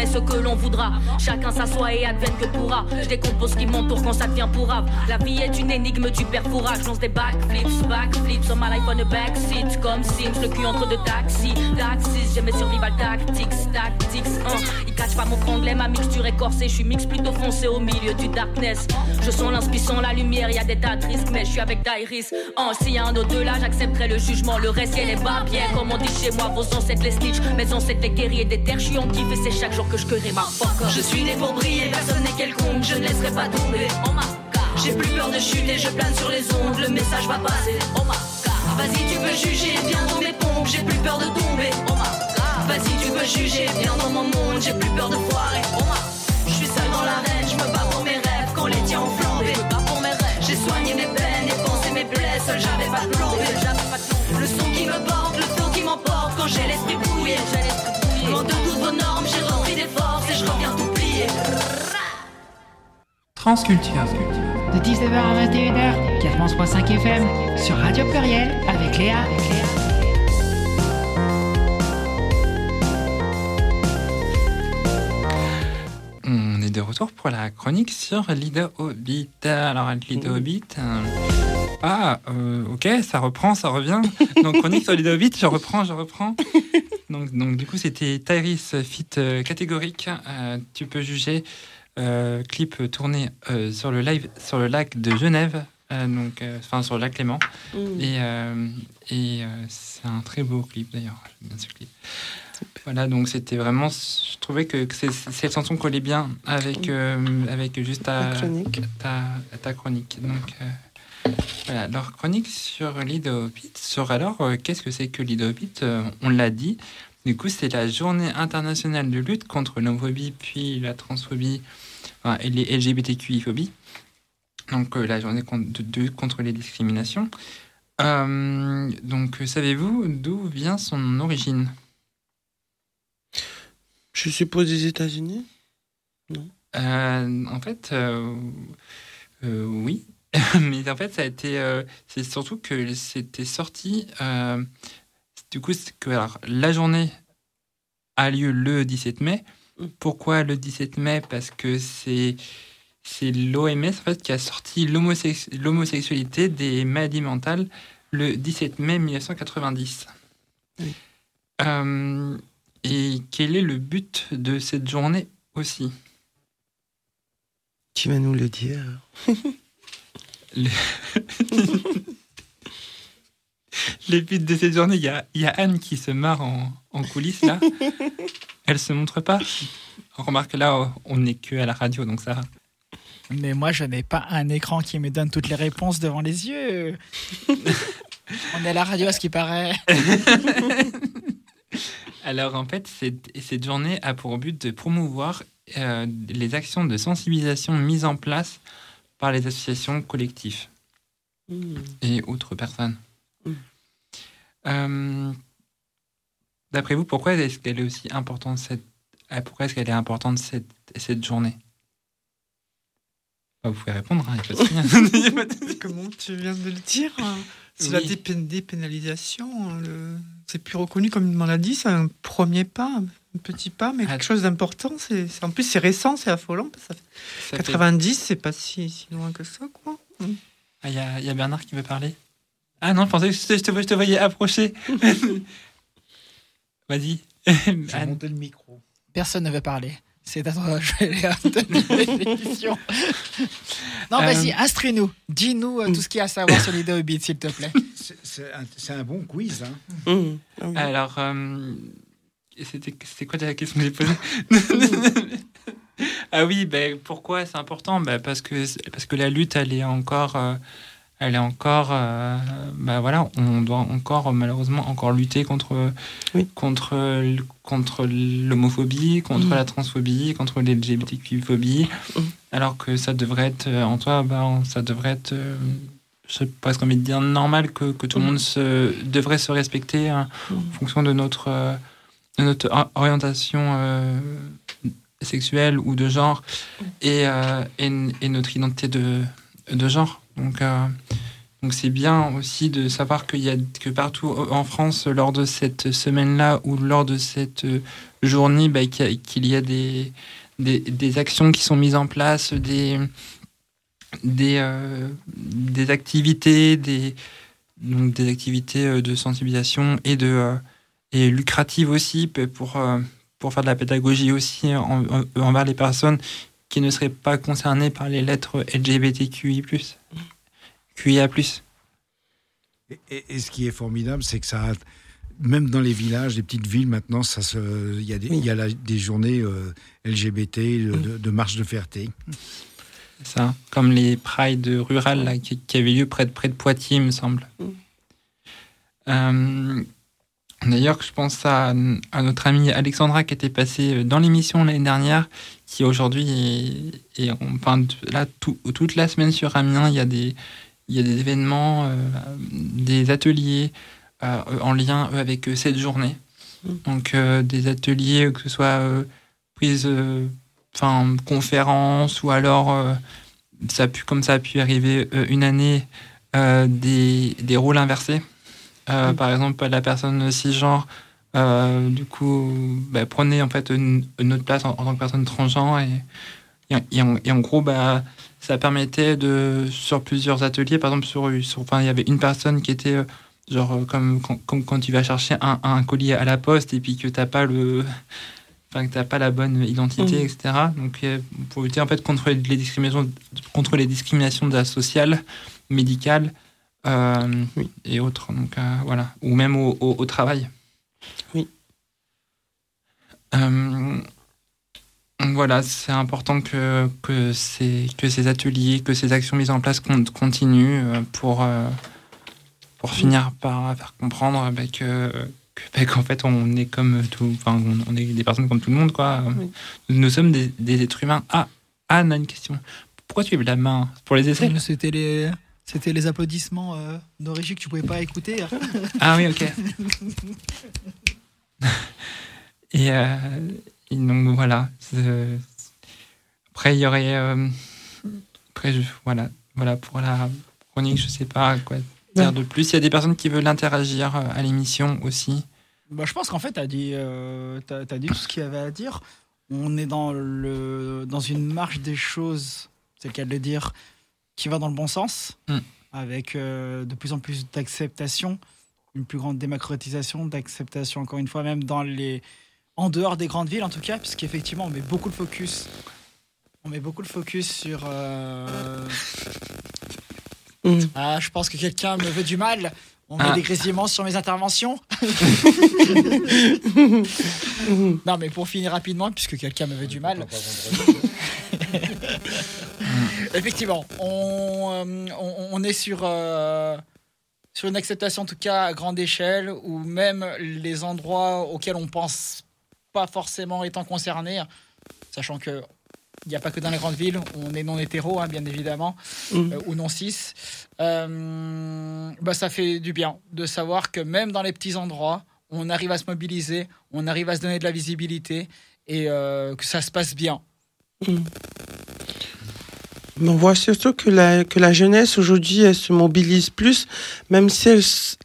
[SPEAKER 11] ce que l'on voudra. Chacun s'assoit et advienne que pourra. Je décompose ce qui m'entoure quand ça devient pourrave. La vie est une énigme du perfourage. Je lance des backflips, backflips on my life on a backseat. Comme Sims, le cul entre deux taxis. Taxis, j'ai mes survival tactics, tactics. hein. Ils cachent pas mon franglais, ma mixture est corsée. Je suis mix plutôt foncé au milieu du darkness. Je sens l'inspiration, la lumière, y a des tas de risques, mais je suis avec Dairis. Oh, s'il y a un au-delà, j'accepterai le jugement. Le reste, elle est pas bien. Comme on dit chez moi, vos ancêtres les snitch. Mes ancêtres les guerriers des terres, je suis en kiff et c'est chaque jour que je querai ma fuck
[SPEAKER 10] Je suis né pour briller, personne n'est quelconque, je ne laisserai pas tomber.
[SPEAKER 11] Oh
[SPEAKER 10] J'ai plus peur de chuter, je plane sur les ondes, le message va passer.
[SPEAKER 11] oh my god,
[SPEAKER 10] Vas-y, tu peux juger, bien dans mes pompes, j'ai plus peur de tomber.
[SPEAKER 11] oh my god,
[SPEAKER 10] Vas-y, tu peux juger, bien dans mon monde, j'ai plus peur de foirer.
[SPEAKER 11] oh my
[SPEAKER 10] Je suis seul dans l'arène, je me bats pour mes rêves quand les tiens ont flambé. J'ai soigné mes peines et pensé mes plaies, seul j'avais pas de
[SPEAKER 11] nom.
[SPEAKER 10] Le son qui me porte, le flow qui m'emporte quand j'ai l'esprit
[SPEAKER 2] Transculture.
[SPEAKER 9] De 19h à 21h, 4.5 FM, sur Radio Pluriel, avec Léa.
[SPEAKER 2] On est de retour pour la chronique sur Lido Hobbit. Alors, Lido Hobbit. euh, Ah, euh, ok, ça reprend, ça revient. Donc, chronique sur Lido Hobbit, je reprends, je reprends. Donc, donc du coup, c'était Tyrese Fit euh, catégorique. euh, tu peux juger. Euh, clip tourné euh, sur le live sur le lac de Genève. euh, donc, enfin, sur le lac Léman.
[SPEAKER 6] Mm.
[SPEAKER 2] Et, et c'est un très beau clip d'ailleurs. J'aime bien ce clip. Voilà, donc c'était vraiment. Je trouvais que, cette chanson collait bien avec, euh, avec juste ta,
[SPEAKER 6] chronique.
[SPEAKER 2] ta, ta chronique. Donc voilà, leur chronique sur Lido Hobbit. Sur alors, qu'est-ce que c'est que Lido Hobbit On l'a dit. Du coup, c'est la journée internationale de lutte contre l'homophobie, puis la transphobie enfin, les LGBTQI-phobies. Donc, euh, la journée de, contre les discriminations. Euh, donc, euh, savez-vous d'où vient son origine?
[SPEAKER 6] Je suppose des États-Unis?
[SPEAKER 2] Euh, en fait, oui. Mais en fait, ça a été. euh, c'est surtout que c'était sorti. euh, du coup, c'est que alors, la journée a lieu le 17 mai. Pourquoi le 17 mai? Parce que c'est. C'est l'OMS en fait, qui a sorti l'homosex- l'homosexualité des maladies mentales le 17 mai 1990.
[SPEAKER 6] Oui.
[SPEAKER 2] Euh, Et quel est le but de cette journée aussi?
[SPEAKER 6] Tu vas nous le dire.
[SPEAKER 2] Le... Les buts de cette journée, il y a, y a Anne qui se marre en, en coulisses là. Elle se montre pas. Remarque là, on n'est que à la radio, donc ça.
[SPEAKER 8] Mais moi, je n'ai pas un écran qui me donne toutes les réponses devant les yeux. On est à la radio, à ce qui paraît.
[SPEAKER 2] Alors en fait, cette, cette journée a pour but de promouvoir euh, les actions de sensibilisation mises en place par les associations collectives
[SPEAKER 6] Mmh.
[SPEAKER 2] et autres personnes.
[SPEAKER 6] Mm.
[SPEAKER 2] Euh, D'après vous, pourquoi est-ce qu'elle est aussi importante cette, euh, pourquoi est-ce qu'elle est importante cette, cette journée? Bah, Vous pouvez répondre. hein, de-
[SPEAKER 3] Comment tu viens de le dire? Hein. C'est
[SPEAKER 2] Oui.
[SPEAKER 3] la dépé- dépénalisation. hein, le- C'est plus reconnu comme une maladie. C'est un premier pas, un petit pas, mais
[SPEAKER 2] Ah.
[SPEAKER 3] quelque chose d'important. C'est En plus, c'est récent, c'est affolant. parce que ça fait
[SPEAKER 2] ça fait-
[SPEAKER 3] 90, c'est pas si, si loin que ça, quoi.
[SPEAKER 2] Ah, Il y, a- il y a Bernard qui veut parler? Ah non, je pensais que te- je te voyais approcher. Vas-y.
[SPEAKER 5] J'ai
[SPEAKER 2] Anne.
[SPEAKER 5] monté le micro.
[SPEAKER 8] Personne ne veut parler. C'est à toi, je vais l'émission. Non,
[SPEAKER 2] Euh,
[SPEAKER 8] vas-y, instruis-nous. Dis-nous euh, tout ce qu'il y a à savoir sur l'idée Hobbit, s'il te plaît.
[SPEAKER 5] C'est- C'est un, c'est un bon quiz. Hein.
[SPEAKER 6] Mmh. Ah oui.
[SPEAKER 2] Alors, euh, c'était c'était quoi la question que j'ai posée Ah oui, ben, pourquoi c'est important? Ben, parce, que, parce que la lutte, elle est encore... euh, elle est encore... euh, ben voilà, on doit encore, malheureusement, encore lutter contre,
[SPEAKER 6] Oui.
[SPEAKER 2] contre, contre l'homophobie, contre
[SPEAKER 6] Mm.
[SPEAKER 2] la transphobie, contre l'LGBTQ-phobie,
[SPEAKER 6] Mm.
[SPEAKER 2] alors que ça devrait être, euh, en toi, ben, ça devrait être... euh, je sais presque envie de dire normal que, que tout le
[SPEAKER 6] Mm.
[SPEAKER 2] monde se, devrait se respecter hein, en fonction de notre, euh, de notre or- orientation euh, sexuelle ou de genre et, et, et notre identité de, de genre. Donc, euh, donc c'est bien aussi de savoir qu'il y a que partout en France, lors de cette semaine-là ou lors de cette euh, journée, bah, qu'il y a, des, des, actions qui sont mises en place, des, des, euh, activités, des, donc des activités de sensibilisation et de et lucratives aussi pour pour faire de la pédagogie aussi en- envers les personnes qui ne seraient pas concernées par les lettres LGBTQI+, QIA+.
[SPEAKER 5] Et, et- et ce qui est formidable, c'est que ça, a- même dans les villages, les petites villes, maintenant, ça se, il y a des,
[SPEAKER 6] Oui.
[SPEAKER 5] y a la- des journées euh, LGBT, de, de- de marche de fierté.
[SPEAKER 2] ça, comme les prides rurales là, qui, qui avaient lieu près de, près de Poitiers, il me semble.
[SPEAKER 6] Mm.
[SPEAKER 2] Euh, D'ailleurs, je pense à, à notre amie Alexandra qui était passée dans l'émission l'année dernière, qui aujourd'hui est, est- enfin, là, tout- toute la semaine sur Amiens, il y a des, il y a des événements, euh, des ateliers euh, en lien euh, avec euh, cette journée.
[SPEAKER 6] Mm.
[SPEAKER 2] Donc, euh, des ateliers, que ce soit euh, prise, euh, enfin, conférence ou alors, euh, ça a pu, comme ça a pu arriver euh, une année, euh, des, des rôles inversés. Euh, Par exemple, la personne cisgenre, euh, du coup, bah, prenait en fait une, une autre place en, en tant que personne transgenre et, en, et en gros, bah, ça permettait de, sur plusieurs ateliers, par exemple, sur, sur, enfin, il y avait une personne qui était euh, genre euh, comme quand, comme quand tu vas chercher un, un colis à la poste et puis que t'as pas le, que t'as pas la bonne identité, etc. Donc, pour lutter en fait contre les discriminations, contre les discriminations de la sociale, médicale
[SPEAKER 6] Oui.
[SPEAKER 2] et autres. Donc euh, voilà, ou même au, au- au travail.
[SPEAKER 6] Oui.
[SPEAKER 2] Euh, voilà, c'est important que, que, ces, que ces ateliers, que ces actions mises en place con- continuent euh, pour, euh, pour finir par faire comprendre bah, que bah, qu'en fait on est comme tout, enfin on, est des personnes comme tout le monde quoi.
[SPEAKER 6] Oui.
[SPEAKER 2] Nous sommes des, des êtres humains. Ah, Anne a une question. Pourquoi tu lèves la main? Pour les essais
[SPEAKER 8] C'était les, c'était les applaudissements euh, d'origine que tu pouvais pas écouter.
[SPEAKER 2] Ah oui, ok. et, euh, et donc voilà. c'est- Après, il y aurait. euh, Après, je- voilà, voilà pour la chronique, je sais pas quoi dire de plus. Il y a des personnes qui veulent interagir euh, à l'émission aussi.
[SPEAKER 8] Bah, je pense qu'en fait, tu as, dit, euh, dit tout ce qu'il y avait à dire. On est dans, le, dans une marche des choses, c'est le cas de le dire, qui va dans le bon sens,
[SPEAKER 2] Mm.
[SPEAKER 8] avec euh, de plus en plus d'acceptation, une plus grande démocratisation, d'acceptation, encore une fois, même dans les, en dehors des grandes villes en tout cas, puisqu'effectivement on met beaucoup de focus. On met beaucoup de focus sur. euh,
[SPEAKER 6] Mm.
[SPEAKER 8] Ah, je pense que quelqu'un me veut du mal. On met
[SPEAKER 2] Ah.
[SPEAKER 8] des grésillements sur mes interventions. non, mais pour finir rapidement, puisque quelqu'un me veut du mal. Effectivement, on, euh, on, on est sur, euh, sur une acceptation, en tout cas à grande échelle, où même les endroits auxquels on pense pas forcément étant concernés, sachant que il n'y a pas que dans les grandes villes, on est non hétéro, hein, bien évidemment,
[SPEAKER 6] Mm.
[SPEAKER 8] euh, ou non cis. Euh, bah, ça fait du bien de savoir que même dans les petits endroits, on arrive à se mobiliser, on arrive à se donner de la visibilité et euh, que ça se passe bien.
[SPEAKER 6] Mais on voit surtout que la, que la jeunesse aujourd'hui, elle se mobilise plus, même si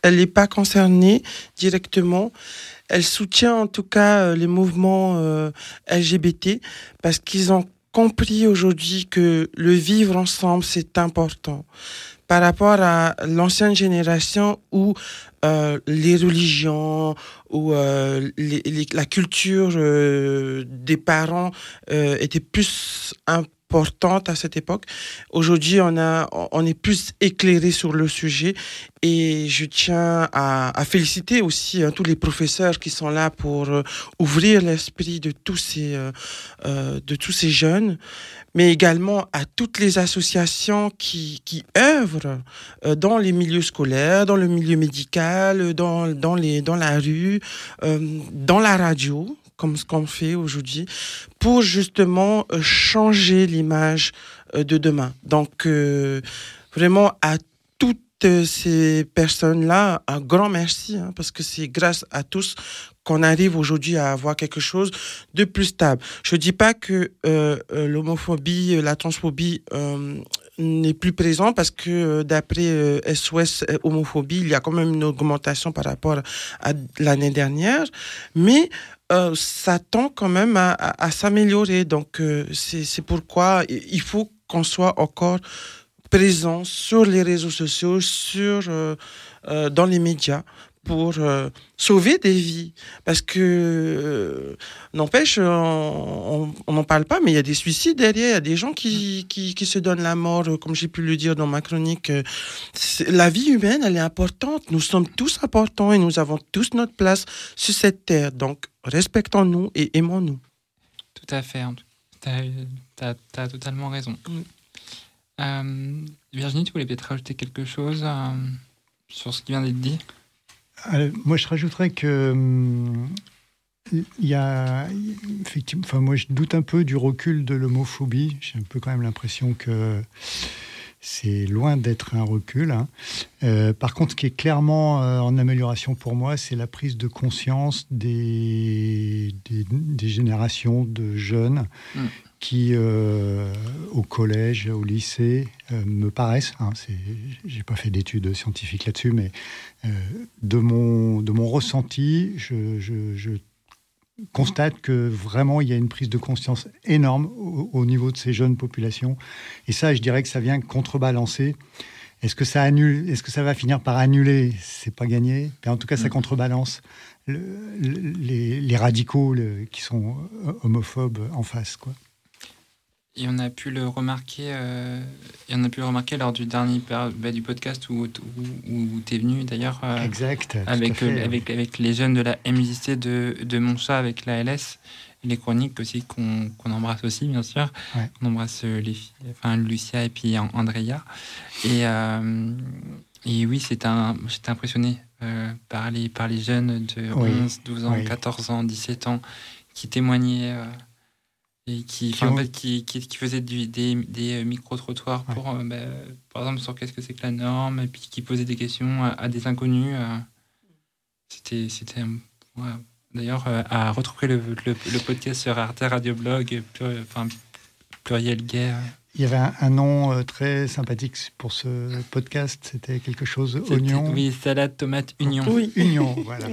[SPEAKER 6] elle n'est pas concernée directement. Elle soutient en tout cas les mouvements euh, LGBT parce qu'ils ont compris aujourd'hui que le vivre ensemble, c'est important. Par rapport à l'ancienne génération où euh, les religions ou euh, la culture euh, des parents euh, était plus importante à cette époque. Aujourd'hui, on, on est plus éclairé sur le sujet et je tiens à, féliciter aussi hein, tous les professeurs qui sont là pour euh, ouvrir l'esprit de tous ces euh, euh, de tous ces jeunes, mais également à toutes les associations qui, œuvrent dans les milieux scolaires, dans le milieu médical, dans, dans, les, dans la rue, dans la radio, comme ce qu'on fait aujourd'hui, pour justement euh, changer l'image euh, de demain. Donc, euh, vraiment, à toutes ces personnes-là, un grand merci, hein, parce que c'est grâce à tous qu'on arrive aujourd'hui à avoir quelque chose de plus stable. Je dis pas que l'homophobie, la transphobie n'est plus présent parce que d'après SOS homophobie, il y a quand même une augmentation par rapport à l'année dernière, mais euh, ça tend quand même à, s'améliorer. Donc euh, c'est pourquoi il faut qu'on soit encore présent sur les réseaux sociaux, sur euh, dans les médias pour euh, sauver des vies. Parce que, euh, n'empêche, on n'en parle pas, mais il y a des suicides derrière, il y a des gens qui, qui, qui se donnent la mort, euh, comme j'ai pu le dire dans ma chronique. euh, La vie humaine, elle est importante. Nous sommes tous importants et nous avons tous notre place sur cette terre. Donc, respectons-nous et aimons-nous.
[SPEAKER 2] Tout à fait. Tu as, totalement raison. Euh, Virginie, tu voulais peut-être rajouter quelque chose sur ce qui vient d'être dit?
[SPEAKER 4] Moi, je rajouterais que hum, il y a effectivement. Enfin, moi, je doute un peu du recul de l'homophobie. J'ai un peu quand même l'impression que c'est loin d'être un recul. hein. Euh, par contre, ce qui est clairement euh, en amélioration pour moi, c'est la prise de conscience des, des, générations de jeunes
[SPEAKER 2] Mm.
[SPEAKER 4] Qui, euh, au collège, au lycée, euh, me paraissent, hein, j'ai pas fait d'études scientifiques là-dessus, mais euh, de, mon, de mon ressenti, je, je- je constate que vraiment il y a une prise de conscience énorme au, au niveau de ces jeunes populations. Et ça, je dirais que ça vient contrebalancer. Est-ce que ça annule Est-ce que ça va finir par annuler? C'est pas gagné. Mais en tout cas, ça
[SPEAKER 2] Mm.
[SPEAKER 4] contrebalance le- le- les, les radicaux le- qui sont homophobes en face, quoi.
[SPEAKER 2] Et on a pu le remarquer, euh, et on a pu le remarquer lors du dernier bah, du podcast où, où, tu es venu d'ailleurs. euh,
[SPEAKER 4] Exact.
[SPEAKER 2] avec,
[SPEAKER 4] fait.
[SPEAKER 2] euh, avec, avec les jeunes de la MJC de, de Montchat, avec la LS, et les chroniques aussi qu'on qu'on embrasse aussi, bien sûr.
[SPEAKER 4] Ouais.
[SPEAKER 2] On embrasse euh, les filles, enfin Lucia et puis An- Andrea. Et, et oui, j'étais impressionné par, les, par les jeunes de
[SPEAKER 4] Oui.
[SPEAKER 2] 11, 12 ans,
[SPEAKER 4] Oui.
[SPEAKER 2] 14 ans, 17 ans qui témoignaient. Et qui,
[SPEAKER 4] Qui
[SPEAKER 2] en fait, qui, qui, du- des, des euh, micro-trottoirs
[SPEAKER 4] Ouais.
[SPEAKER 2] pour, euh, bah, par exemple, sur qu'est-ce que c'est que la norme, et puis qui posaient des questions à, à des inconnus. euh. C'était, c'était, un- ouais. D'ailleurs, euh, à retrouver le, le, le podcast sur Arte Radio Blog, plur- enfin, pluriel euh.
[SPEAKER 4] Il y avait un, un nom euh, très sympathique pour ce podcast. C'était quelque chose oignon.
[SPEAKER 2] Oui, salade, tomate, union.
[SPEAKER 6] Oui.
[SPEAKER 4] Union, voilà.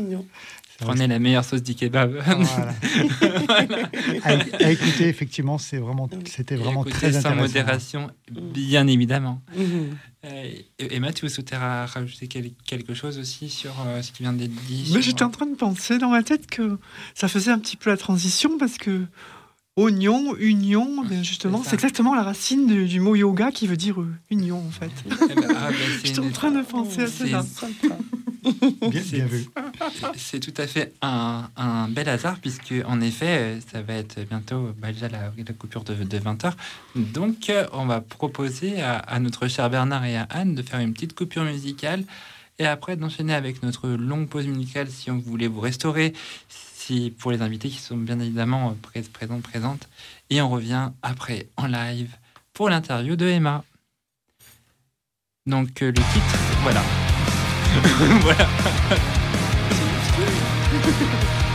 [SPEAKER 7] Prenez la meilleure sauce du kebab.
[SPEAKER 4] Ah, voilà. À, écouter, effectivement, c'était vraiment très intéressant.
[SPEAKER 7] Sans modération, mm. bien évidemment.
[SPEAKER 6] Mm-hmm.
[SPEAKER 7] Euh, Emma, tu souhaitais rajouter quelque chose aussi sur euh, ce qui vient d'être dit.
[SPEAKER 3] J'étais en euh, train de penser dans ma tête que ça faisait un petit peu la transition parce que Oignon, union, ah, ben, justement,
[SPEAKER 7] c'est
[SPEAKER 3] exactement la racine du, mot yoga qui veut dire union en fait.
[SPEAKER 7] Eh ben, ah, ben,
[SPEAKER 3] j'étais en train de penser à ça.
[SPEAKER 4] bien, vu.
[SPEAKER 7] C'est tout à fait un, un, bel hasard, puisque en effet, ça va être bientôt bah, déjà la, coupure de, de 20h. Donc, euh, on va proposer à, notre cher Bernard et à Anne de faire une petite coupure musicale et après d'enchaîner avec notre longue pause musicale si on voulait vous restaurer, si pour les invités qui sont bien évidemment euh, présentes, présentes. Et on revient après en live pour l'interview de Emma. Donc, euh, le titre, voilà. voilà.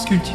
[SPEAKER 9] sculpture.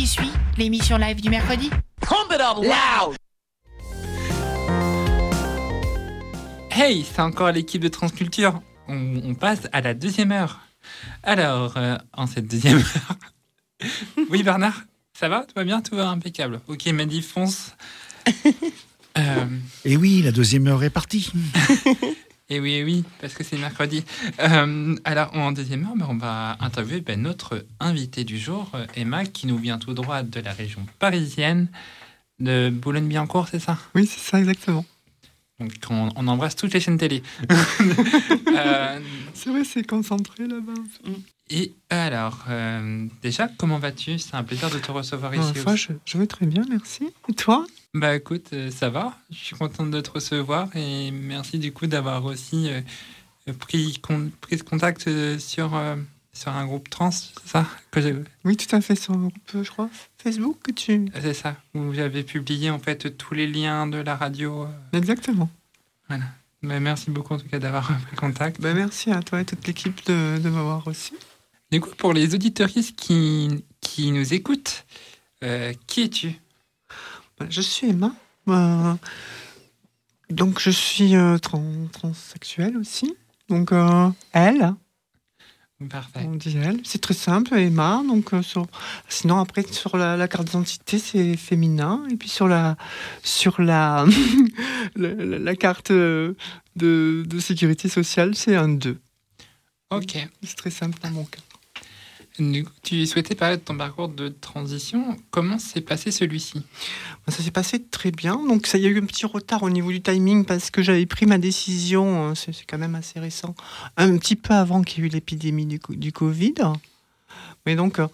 [SPEAKER 9] Qui suit, l'émission live du mercredi.
[SPEAKER 2] Hey, c'est encore l'équipe de Transculture. On, on passe à la deuxième heure. Alors, euh, en cette deuxième heure. oui, Bernard, ça va? Tout va bien? Tout va impeccable. Ok, Mehdi, fonce. Euh,
[SPEAKER 5] Et oui, la deuxième heure est partie.
[SPEAKER 2] Et oui, et oui, parce que c'est mercredi. Euh, alors, en deuxième heure, ben, on va interviewer ben, notre invité du jour, euh, Emma, qui nous vient tout droit de la région parisienne, de Boulogne-Billancourt, c'est ça?
[SPEAKER 3] Oui, c'est ça, exactement.
[SPEAKER 2] Donc, on, on embrasse toutes les chaînes télé. Euh,
[SPEAKER 3] C'est vrai, c'est concentré là-bas.
[SPEAKER 2] et alors, euh, déjà, comment vas-tu? C'est un plaisir de te recevoir ici.
[SPEAKER 3] je vais très bien, merci. Et toi?
[SPEAKER 2] Bah écoute, euh, ça va. Je suis contente de te recevoir et merci du coup d'avoir aussi euh, pris, con- pris contact euh, sur, euh, sur un groupe trans, c'est ça que
[SPEAKER 3] Oui, tout à fait, sur un groupe, je crois, Facebook que tu...
[SPEAKER 2] C'est ça, où j'avais publié en fait tous les liens de la radio. euh,
[SPEAKER 3] Exactement.
[SPEAKER 2] Voilà. Mais merci beaucoup en tout cas d'avoir pris contact.
[SPEAKER 3] Ben, merci à toi et toute l'équipe de, de m'avoir reçu.
[SPEAKER 2] Du coup, pour les auditoristes qui, qui nous écoutent, euh, qui es-tu?
[SPEAKER 3] Je suis Emma. Ben, donc, je suis euh, tran- transsexuelle aussi. Donc, euh, elle,
[SPEAKER 2] Parfait.
[SPEAKER 3] on dit elle. C'est très simple, Emma. Donc, euh, sur- Sinon, après, sur la, la carte d'identité, c'est féminin. Et puis, sur la, sur la, la, carte de, de sécurité sociale, c'est un 2.
[SPEAKER 2] Ok.
[SPEAKER 3] C'est très simple dans mon cas.
[SPEAKER 2] Tu souhaitais parler de ton parcours de transition. Comment s'est passé celui-ci?
[SPEAKER 3] Ben, Ça s'est passé très bien. Donc, ça, y a eu un petit retard au niveau du timing parce que j'avais pris ma décision, euh, c'est quand même assez récent, un petit peu avant qu'il y ait eu l'épidémie du, du Covid. Mais donc, euh,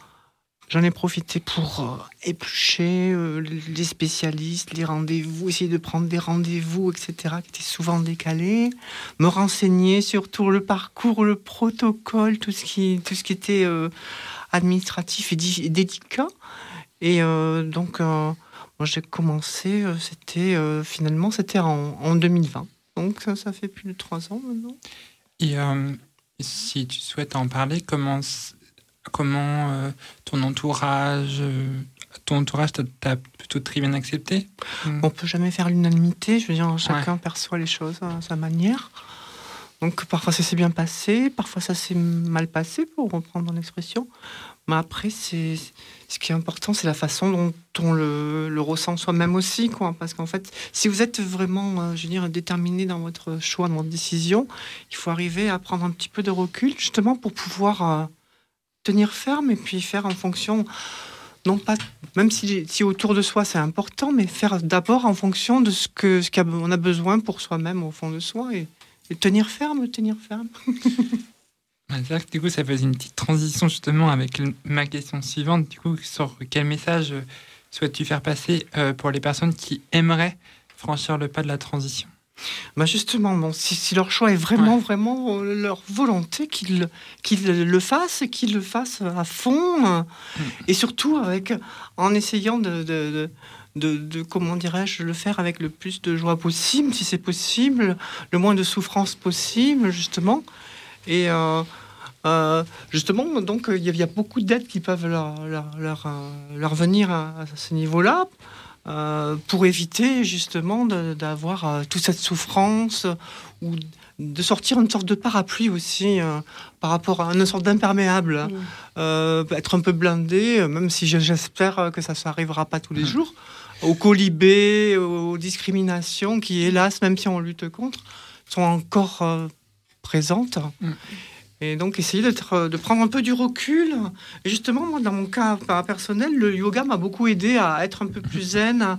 [SPEAKER 3] j'en ai profité pour euh, éplucher euh, les spécialistes, les rendez-vous, essayer de prendre des rendez-vous, etc., qui étaient souvent décalés, me renseigner sur tout le parcours, le protocole, tout ce qui, tout ce qui était euh, administratif et, et délicat. Et donc, moi, j'ai commencé, c'était finalement, c'était en, en 2020. Donc, ça, fait plus de trois ans maintenant.
[SPEAKER 2] Et si tu souhaites en parler, comment, comment euh, ton entourage, euh, ton entourage t'a- plutôt très bien accepté
[SPEAKER 3] On peut jamais faire l'unanimité. Je veux dire, chacun perçoit les choses à sa manière. Donc, parfois, ça s'est bien passé, parfois, ça s'est mal passé, pour reprendre mon expression. Mais après, c'est ce qui est important, c'est la façon dont on le, le ressent soi-même aussi. Quoi. Parce qu'en fait, si vous êtes vraiment, euh, je veux dire, déterminé dans votre choix, dans votre décision, il faut arriver à prendre un petit peu de recul, justement, pour pouvoir euh, tenir ferme et puis faire en fonction, non pas, même si, si autour de soi c'est important, mais faire d'abord en fonction de ce que ce qu'on a besoin pour soi-même au fond de soi et, et tenir ferme, tenir ferme.
[SPEAKER 2] Du coup, ça faisait une petite transition justement avec ma question suivante. Du coup, sur quel message souhaites-tu faire passer euh, pour les personnes qui aimeraient franchir le pas de la transition?
[SPEAKER 3] Bah justement, bon, si, si leur choix est vraiment, vraiment euh, leur volonté, qu'ils le fassent et qu'ils le fassent à fond, euh, et surtout avec, en essayant de, de, de, de- comment dirais-je, le faire avec le plus de joie possible, si c'est possible, le moins de souffrance possible, justement. Et euh, euh, justement, donc, il y, a- il y a beaucoup d'aides qui peuvent leur, leur, leur, leur venir à, à ce niveau-là. Euh, pour éviter justement d'avoir euh, toute cette souffrance ou de sortir une sorte de parapluie aussi euh, par rapport à une sorte d'imperméable, hein. Euh, être un peu blindé, même si je- j'espère que ça ne arrivera pas tous les jours, aux colibés, aux discriminations qui, hélas, même si on lutte contre, sont encore euh, présentes. Et donc, essayer d'être, euh, de prendre un peu du recul. Et justement, moi, dans mon cas pas personnel, le yoga m'a beaucoup aidé à être un peu plus zen, à,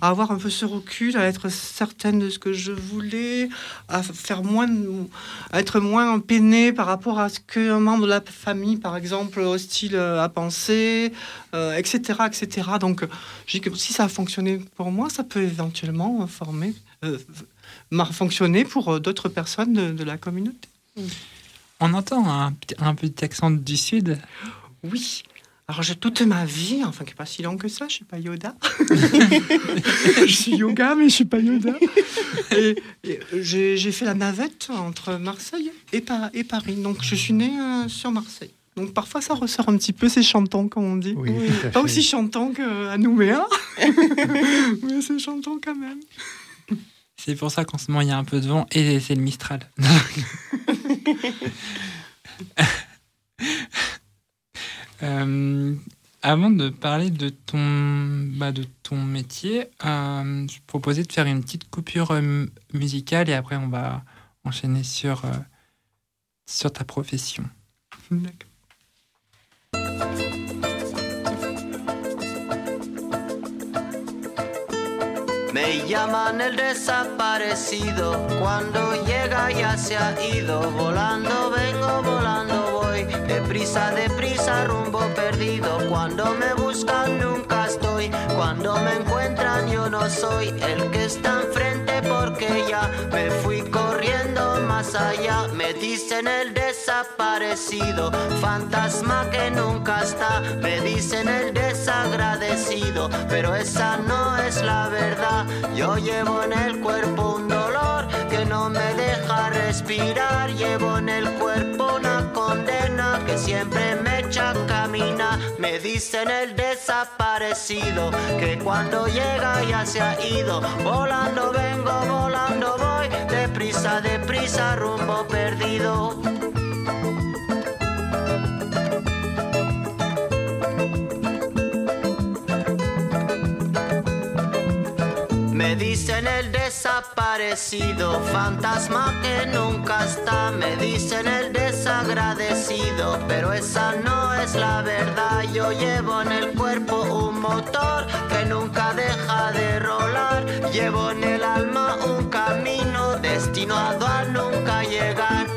[SPEAKER 3] à avoir un peu ce recul, à être certaine de ce que je voulais, à faire moins, à être moins peinée par rapport à ce qu'un membre de la famille, par exemple, hostile euh, a pensé, euh, etc., etc. Donc, je dis que si ça a fonctionné pour moi, ça peut éventuellement former, euh, fonctionner pour d'autres personnes de- de la communauté.
[SPEAKER 2] On entend un, petit- un petit accent du sud.
[SPEAKER 3] Oui. Alors, j'ai toute ma vie, enfin, qui n'est pas si long que ça, je suis pas Yoda. je suis yoga, mais je suis pas Yoda. Et, et j'ai fait la navette entre Marseille et, Pa- et Paris. Donc je suis née euh, sur Marseille. Donc parfois ça ressort un petit peu, c'est chantant comme on dit.
[SPEAKER 4] Oui,
[SPEAKER 3] Pas aussi chantant qu'à Nouméa, mais c'est chantant quand même.
[SPEAKER 2] C'est pour ça qu'en ce moment, il y a un peu de vent et c'est le Mistral. Euh, avant de parler de ton, bah, de ton métier, euh, je proposais de faire une petite coupure euh, musicale et après on va enchaîner sur, euh, sur ta profession.
[SPEAKER 12] Me llaman el desaparecido, cuando llega ya se ha ido, volando vengo, volando voy, deprisa, deprisa, rumbo perdido, cuando me buscan nunca estoy, cuando me encuentran yo no soy el que está enfrente porque ya me fui corriendo allá, me dicen el desaparecido, fantasma que nunca está, me dicen el desagradecido, pero esa no es la verdad. Yo llevo en el cuerpo un dolor que no me deja respirar. Llevo en el cuerpo una condena que siempre me echa a. Me dicen el desaparecido que cuando llega ya se ha ido. Volando vengo, volando voy. Deprisa, deprisa, rumbo perdido. Desaparecido, fantasma que nunca está. Me dicen el desagradecido, pero esa no es la verdad. Yo llevo en el cuerpo un motor que nunca deja de rolar. Llevo en el alma un camino destinado a nunca llegar.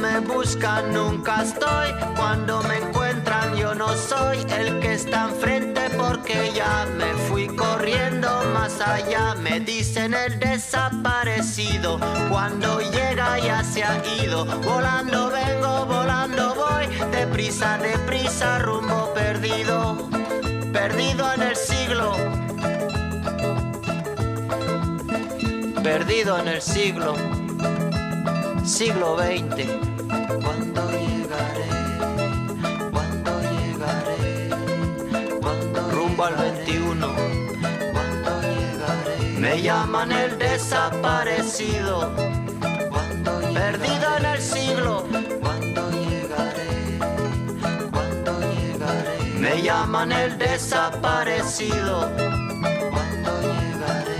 [SPEAKER 12] Me buscan nunca estoy, cuando me encuentran yo no soy el que está enfrente porque ya me fui corriendo más allá. Me dicen el desaparecido, cuando llega ya se ha ido. Volando vengo, volando voy, deprisa, deprisa, rumbo perdido, perdido en el siglo. Perdido en el siglo siglo XX. ¿Cuándo llegaré? ¿Cuándo llegaré? ¿Cuándo rumbo al 21? ¿Cuándo llegaré? Me llaman el desaparecido. ¿Cuándo Perdido en el siglo. ¿Cuándo llegaré? ¿Cuándo llegaré? Me llaman el desaparecido. ¿Cuándo llegaré?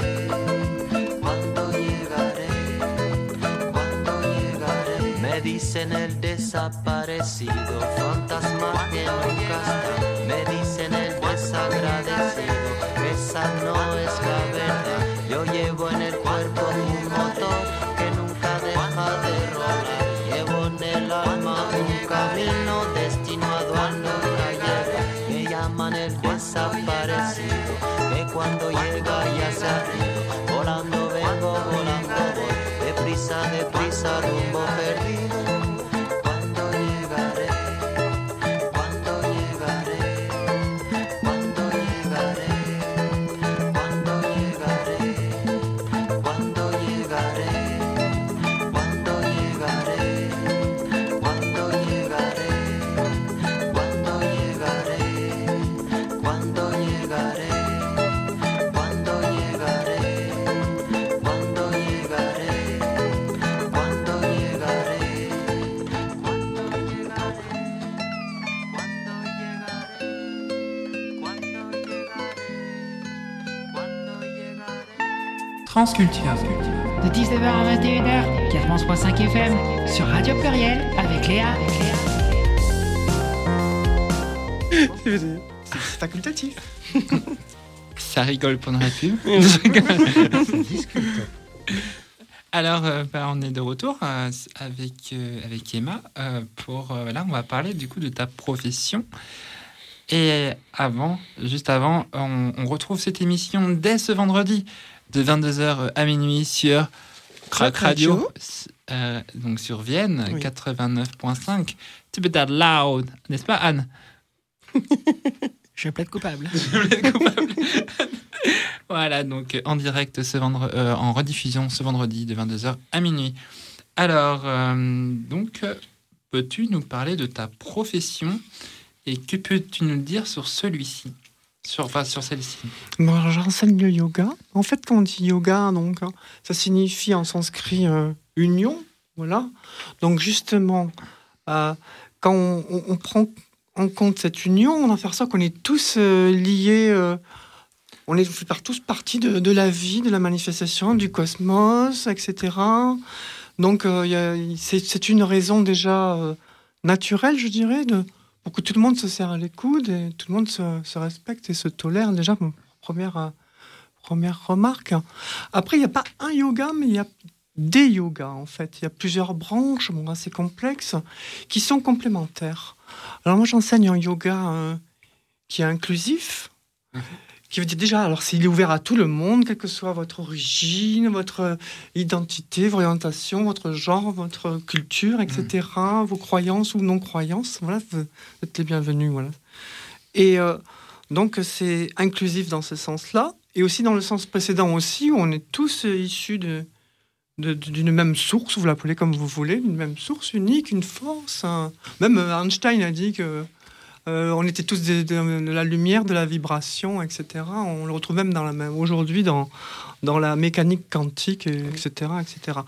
[SPEAKER 12] Dicen el desaparecido, fantasma que nunca está. Me dicen el desagradecido, esa no es la verdad. Yo llevo en el cuerpo un motor que nunca deja de rolar. Llevo en el alma un camino destinado a nunca llegar. Me llaman el desaparecido, que cuando llega ya se ha ido. Volando vengo, volando voy, deprisa, deprisa, rumbo
[SPEAKER 2] Transculture.
[SPEAKER 9] De 19h à 21h, 4.5 FM, sur Radio Pluriel, avec Léa.
[SPEAKER 3] C'est facultatif.
[SPEAKER 2] Ça rigole pendant la pub. Alors, euh, bah, on est de retour euh, avec, euh, avec Emma. euh, pour, euh, là, on va parler du coup de ta profession. Et avant, juste avant, on, on retrouve cette émission dès ce vendredi de 22h à minuit sur Crack
[SPEAKER 6] Crack
[SPEAKER 2] Radio, euh, donc sur Vienne,
[SPEAKER 6] Oui.
[SPEAKER 2] 89.5. Tu peux dire loud, n'est-ce pas Anne?
[SPEAKER 8] Je plaide coupable.
[SPEAKER 2] Voilà, donc euh, en direct ce vendre- euh, en rediffusion ce vendredi de 22h à minuit. Alors, euh, donc, euh, peux-tu nous parler de ta profession et que peux-tu nous dire sur celui-ci? Sur, Enfin, sur celle-ci.
[SPEAKER 3] Bon, j'enseigne le yoga. En fait, quand on dit yoga, donc, hein, ça signifie en sanskrit euh, union. Voilà. Donc, justement, euh, quand on, on- prend en compte cette union, on en fait ça qu'on est tous euh, liés. on est fait par- tous partie de, de la vie, de la manifestation, du cosmos, etc. Donc, c'est une raison déjà naturelle, je dirais, de, pour que tout le monde se serre les coudes et tout le monde se, respecte et se tolère. Déjà, première, euh, première remarque. Après, il n'y a pas un yoga, mais il y a des yogas, en fait. Il y a plusieurs branches, bon, assez complexes, qui sont complémentaires. Alors, moi, j'enseigne un yoga euh, qui est inclusif, qui veut dire déjà, alors, s'il est ouvert à tout le monde, quelle que soit votre origine, votre identité, votre orientation, votre genre, votre culture, etc., vos croyances ou non-croyances, voilà, vous êtes les bienvenus, voilà. Et euh, donc, c'est inclusif dans ce sens-là, et aussi dans le sens précédent aussi, où on est tous euh, issus de d'une même source, vous l'appelez comme vous voulez, d'une même source unique, une force. un- Même euh, Einstein a dit que euh, on était tous de, de- de la lumière, de la vibration, etc. On le retrouve même dans la même aujourd'hui dans dans la mécanique quantique, et- etc., etc.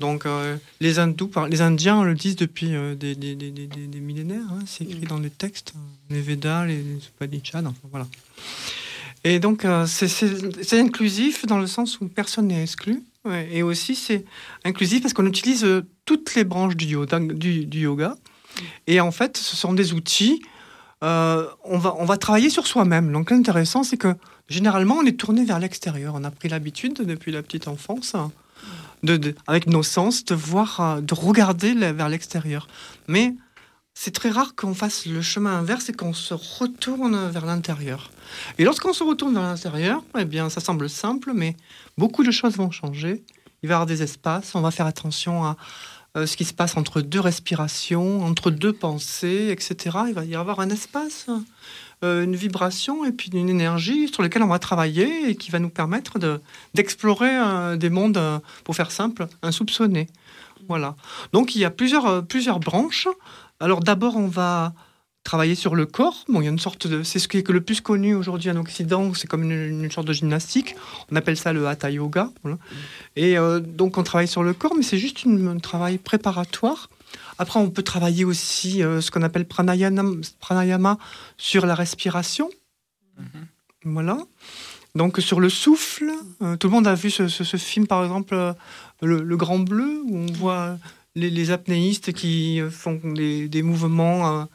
[SPEAKER 3] Donc euh, les hindous, les Indiens le disent depuis euh, des, des- des- des- des- des millénaires. hein, c'est écrit dans les textes, les Védas, les Upanishads, enfin voilà. Et donc, c'est- inclusif dans le sens où personne n'est exclu. Ouais, et aussi, c'est inclusif parce qu'on utilise toutes les branches du yoga, du, du yoga. Et en fait, ce sont des outils. Euh, on, va, on va travailler sur soi-même. Donc, l'intéressant, c'est que généralement, on est tourné vers l'extérieur. On a pris l'habitude, depuis la petite enfance, de, de- avec nos sens, de voir, euh, de regarder vers l'extérieur. Mais c'est très rare qu'on fasse le chemin inverse et qu'on se retourne vers l'intérieur. Et lorsqu'on se retourne vers l'intérieur, eh bien, ça semble simple, mais beaucoup de choses vont changer. Il va y avoir des espaces, on va faire attention à euh, ce qui se passe entre deux respirations, entre deux pensées, etc. Il va y avoir un espace, euh, une vibration et puis une énergie sur laquelle on va travailler et qui va nous permettre de- d'explorer euh, des mondes, pour faire simple, insoupçonnés. Voilà. Donc il y a plusieurs, plusieurs branches. Alors d'abord, on va travailler sur le corps. Bon, il y a une sorte de, c'est ce qui est le plus connu aujourd'hui en Occident. C'est comme une, une sorte de gymnastique. On appelle ça le hatha yoga. voilà. Et euh, donc on travaille sur le corps, mais c'est juste une- un travail préparatoire. Après, on peut travailler aussi euh, ce qu'on appelle pranayama, pranayama sur la respiration. Voilà. Donc sur le souffle, euh, tout le monde a vu ce, ce- ce film par exemple, le, Le Grand Bleu, où on voit les, les apnéistes qui font des, des mouvements,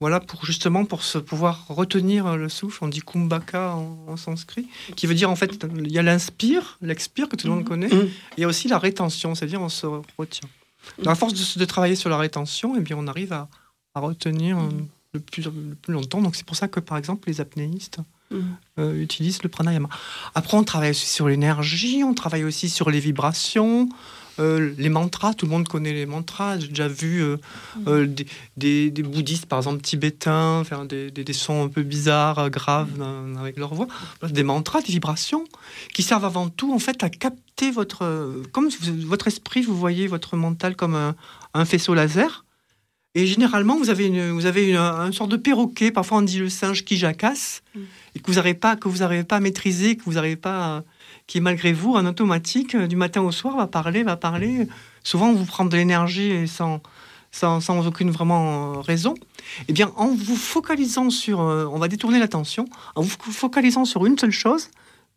[SPEAKER 3] voilà, pour justement pour se pouvoir retenir le souffle. On dit kumbhaka en, en sanskrit, qui veut dire en fait, il y a l'inspire, l'expire que tout le monde connaît, il y a aussi la rétention, c'est-à-dire on se retient. Donc, à force de, de travailler sur la rétention, et bien on arrive à, à retenir euh, le, plus, le plus longtemps. Donc c'est pour ça que par exemple les apnéistes euh, utilisent le pranayama. Après, on travaille aussi sur l'énergie, on travaille aussi sur les vibrations, euh, les mantras. Tout le monde connaît les mantras. J'ai déjà vu euh, euh, des, des- des bouddhistes, par exemple tibétains, faire des, sons un peu bizarres, graves euh, avec leur voix. Des mantras, des vibrations, qui servent avant tout en fait à capter votre, comme votre esprit, vous voyez votre mental comme un, un faisceau laser. Et généralement, vous avez une, vous avez une, un sorte de perroquet. Parfois, on dit le singe qui jacasse et que vous n'arrivez pas, que vous n'arrivez pas à maîtriser, que vous n'arrivez pas, à- qui malgré vous, en automatique, euh, du matin au soir, va parler, va parler. Souvent, vous prend de l'énergie et sans, sans, sans aucune vraiment euh, raison. Eh bien, en vous focalisant sur, euh, on va détourner l'attention, en vous focalisant sur une seule chose,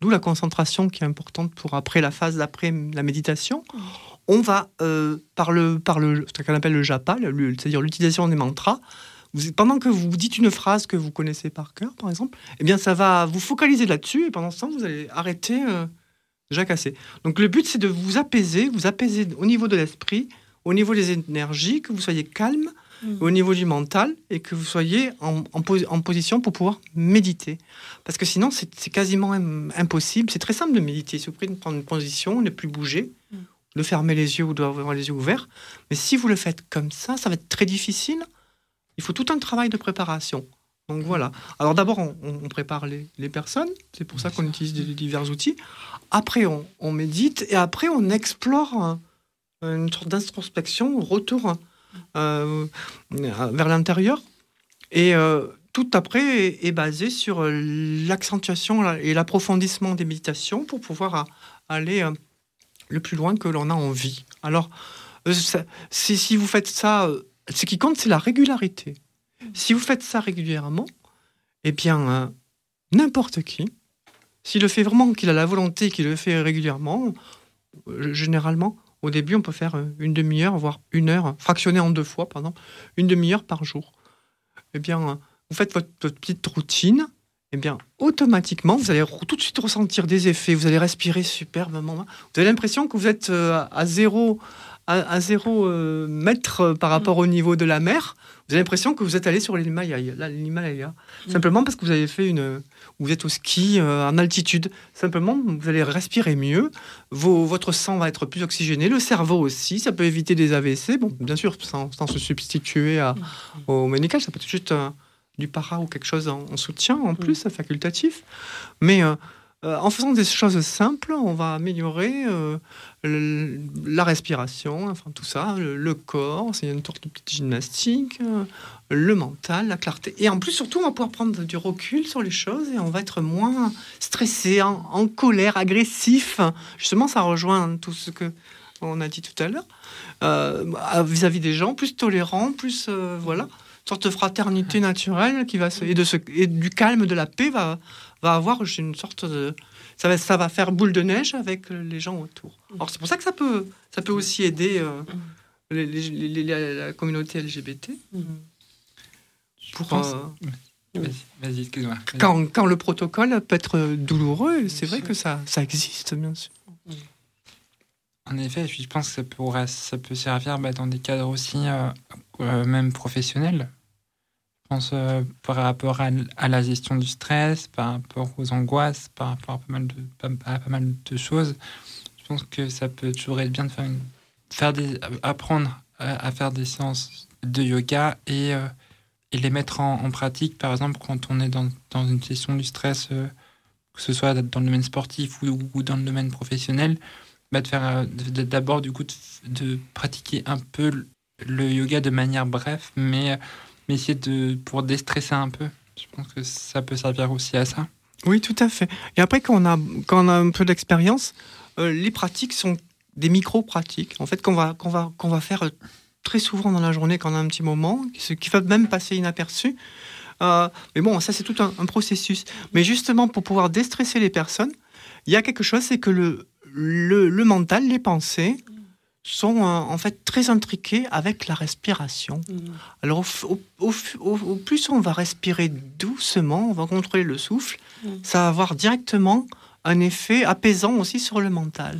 [SPEAKER 3] d'où la concentration qui est importante pour après la phase d'après la méditation. On va, euh, par, le, par le, ce qu'on appelle le japa, c'est-à-dire l'utilisation des mantras, vous- pendant que vous dites une phrase que vous connaissez par cœur, par exemple, eh bien, ça va vous focaliser là-dessus et pendant ce temps, vous allez arrêter euh, de jacasser. Donc, le but, c'est de vous apaiser, vous apaiser au niveau de l'esprit, au niveau des énergies, que vous soyez calme, au niveau du mental et que vous soyez en, en posi- en position pour pouvoir méditer. Parce que sinon, c'est quasiment im- impossible. C'est très simple de méditer. Il suffit de prendre une position, ne plus bouger, de fermer les yeux ou d'avoir les yeux ouverts. Mais si vous le faites comme ça, ça va être très difficile. Il faut tout un travail de préparation. Donc voilà. Alors d'abord, on, on prépare les, les personnes. C'est pour ça qu'on utilise des- divers outils. Après, on, on médite. Et après, on explore euh, une sorte d'introspection, retour euh, vers l'intérieur. Et euh, tout après est, est basé sur euh, l'accentuation la- et l'approfondissement des méditations pour pouvoir aller le plus loin que l'on a envie. Alors, si, si vous faites ça, ce qui compte, c'est la régularité. Si vous faites ça régulièrement, eh bien, euh, n'importe qui, s'il le fait vraiment, qu'il a la volonté, qu'il le fait régulièrement, euh, généralement, au début, on peut faire euh, une demi-heure, voire une heure, fractionné en deux fois, pardon, une demi-heure par jour. Eh bien, vous faites votre, petite routine, eh bien, automatiquement, vous allez tout de suite ressentir des effets. Vous allez respirer superbement. Vous avez l'impression que vous êtes à zéro, à, à zéro euh, mètre euh, par rapport au niveau de la mer. Vous avez l'impression que vous êtes allé sur l'Himalaya. l'Himalaya. Simplement parce que vous avez fait une. Vous êtes au ski euh, en altitude. Simplement, vous allez respirer mieux. Vos- votre sang va être plus oxygéné. Le cerveau aussi. Ça peut éviter des AVC. Bon, bien sûr, sans, sans se substituer à, au médical. Ça peut être juste euh, du para ou quelque chose en, en soutien en plus, facultatif. Mais euh, en faisant des choses simples, on va améliorer euh, la respiration, enfin tout ça, le, corps, c'est une sorte de petite gymnastique, euh, le mental, la clarté. Et en plus, surtout, on va pouvoir prendre du recul sur les choses et on va être moins stressé, en, colère, agressif. Justement, ça rejoint tout ce que on a dit tout à l'heure, vis-à-vis des gens, plus tolérant, plus voilà, sorte de fraternité naturelle qui va et, de ce, et du calme, de la paix va, va avoir une sorte de ça va, ça va faire boule de neige avec les gens autour. Alors c'est pour ça que ça peut, ça peut aussi aider euh, les- les- les- les- la, communauté LGBT. Pour,
[SPEAKER 2] pense-
[SPEAKER 3] euh,
[SPEAKER 2] Vas-y, vas-y, excuse-moi. Vas-y.
[SPEAKER 3] quand, quand le protocole peut être douloureux, c'est vrai que ça, ça existe, bien sûr.
[SPEAKER 2] En effet, je pense que ça, pourrait, ça peut servir bah, dans des cadres aussi, euh, euh, même professionnels. Pense euh, par rapport à, la gestion du stress, par rapport aux angoisses, par rapport à pas mal de, pas, mal de choses. Je pense que ça peut toujours être bien de faire, faire des, apprendre à, faire des séances de yoga et, euh, et les mettre en, pratique, par exemple, quand on est dans, dans une gestion du stress, euh, que ce soit dans le domaine sportif ou, dans le domaine professionnel bah, de faire d'abord du coup de, de pratiquer un peu le- yoga de manière bref mais mais essayer de pour déstresser un peu je pense que ça peut servir aussi à ça
[SPEAKER 3] Oui, tout à fait. Et après, quand on a, un peu d'expérience, euh, les pratiques sont des micro-pratiques, en fait, qu'on va, faire euh, très souvent dans la journée quand a un petit moment, ce qui va même passer inaperçu. Euh, mais bon, ça, c'est tout un, processus. Mais justement, pour pouvoir déstresser les personnes, il y a quelque chose, c'est que le mental, les pensées, sont euh, en fait très intriqués avec la respiration. Alors, au, plus on va respirer doucement, on va contrôler le souffle, ça va avoir directement un effet apaisant aussi sur le mental.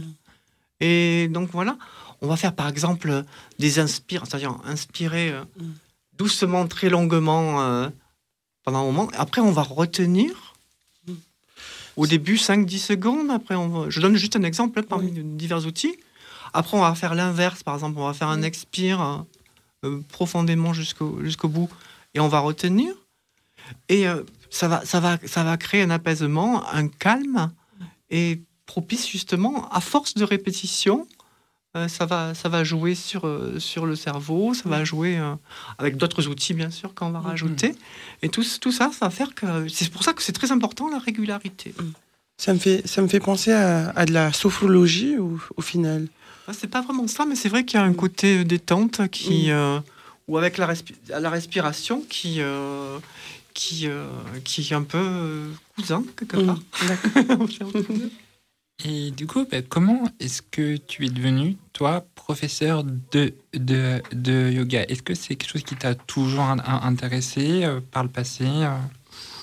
[SPEAKER 3] Et donc voilà, on va faire par exemple des inspires, c'est-à-dire inspirer euh, doucement, très longuement euh, pendant un moment. Après, on va retenir. Au début, 5-10 secondes. Après, on va- je donne juste un exemple hein, parmi divers outils. Après, on va faire l'inverse. Par exemple, on va faire un expire euh, euh, profondément jusqu'au jusqu'au bout et on va retenir. Et euh, ça, va, ça, va, ça va créer un apaisement, un calme et propice justement, à force de répétition, euh, ça, va, ça va jouer sur, sur le cerveau, ça va jouer avec d'autres outils bien sûr qu'on va rajouter. Et tout, tout ça, ça va faire que... C'est pour ça que c'est très important la régularité.
[SPEAKER 6] Ça me fait, ça me fait penser à, à de la sophrologie au, au final.
[SPEAKER 3] Ah, C'est pas vraiment ça, mais c'est vrai qu'il y a un côté détente qui, euh, ou avec la, respi- la respiration qui, euh, qui, euh, qui est un peu euh, cousin quelque part.
[SPEAKER 2] et du coup bah, comment est-ce que tu es devenu toi professeur de de, de yoga? Est-ce que c'est quelque chose qui t'a toujours in- in- intéressé euh, par le passé euh?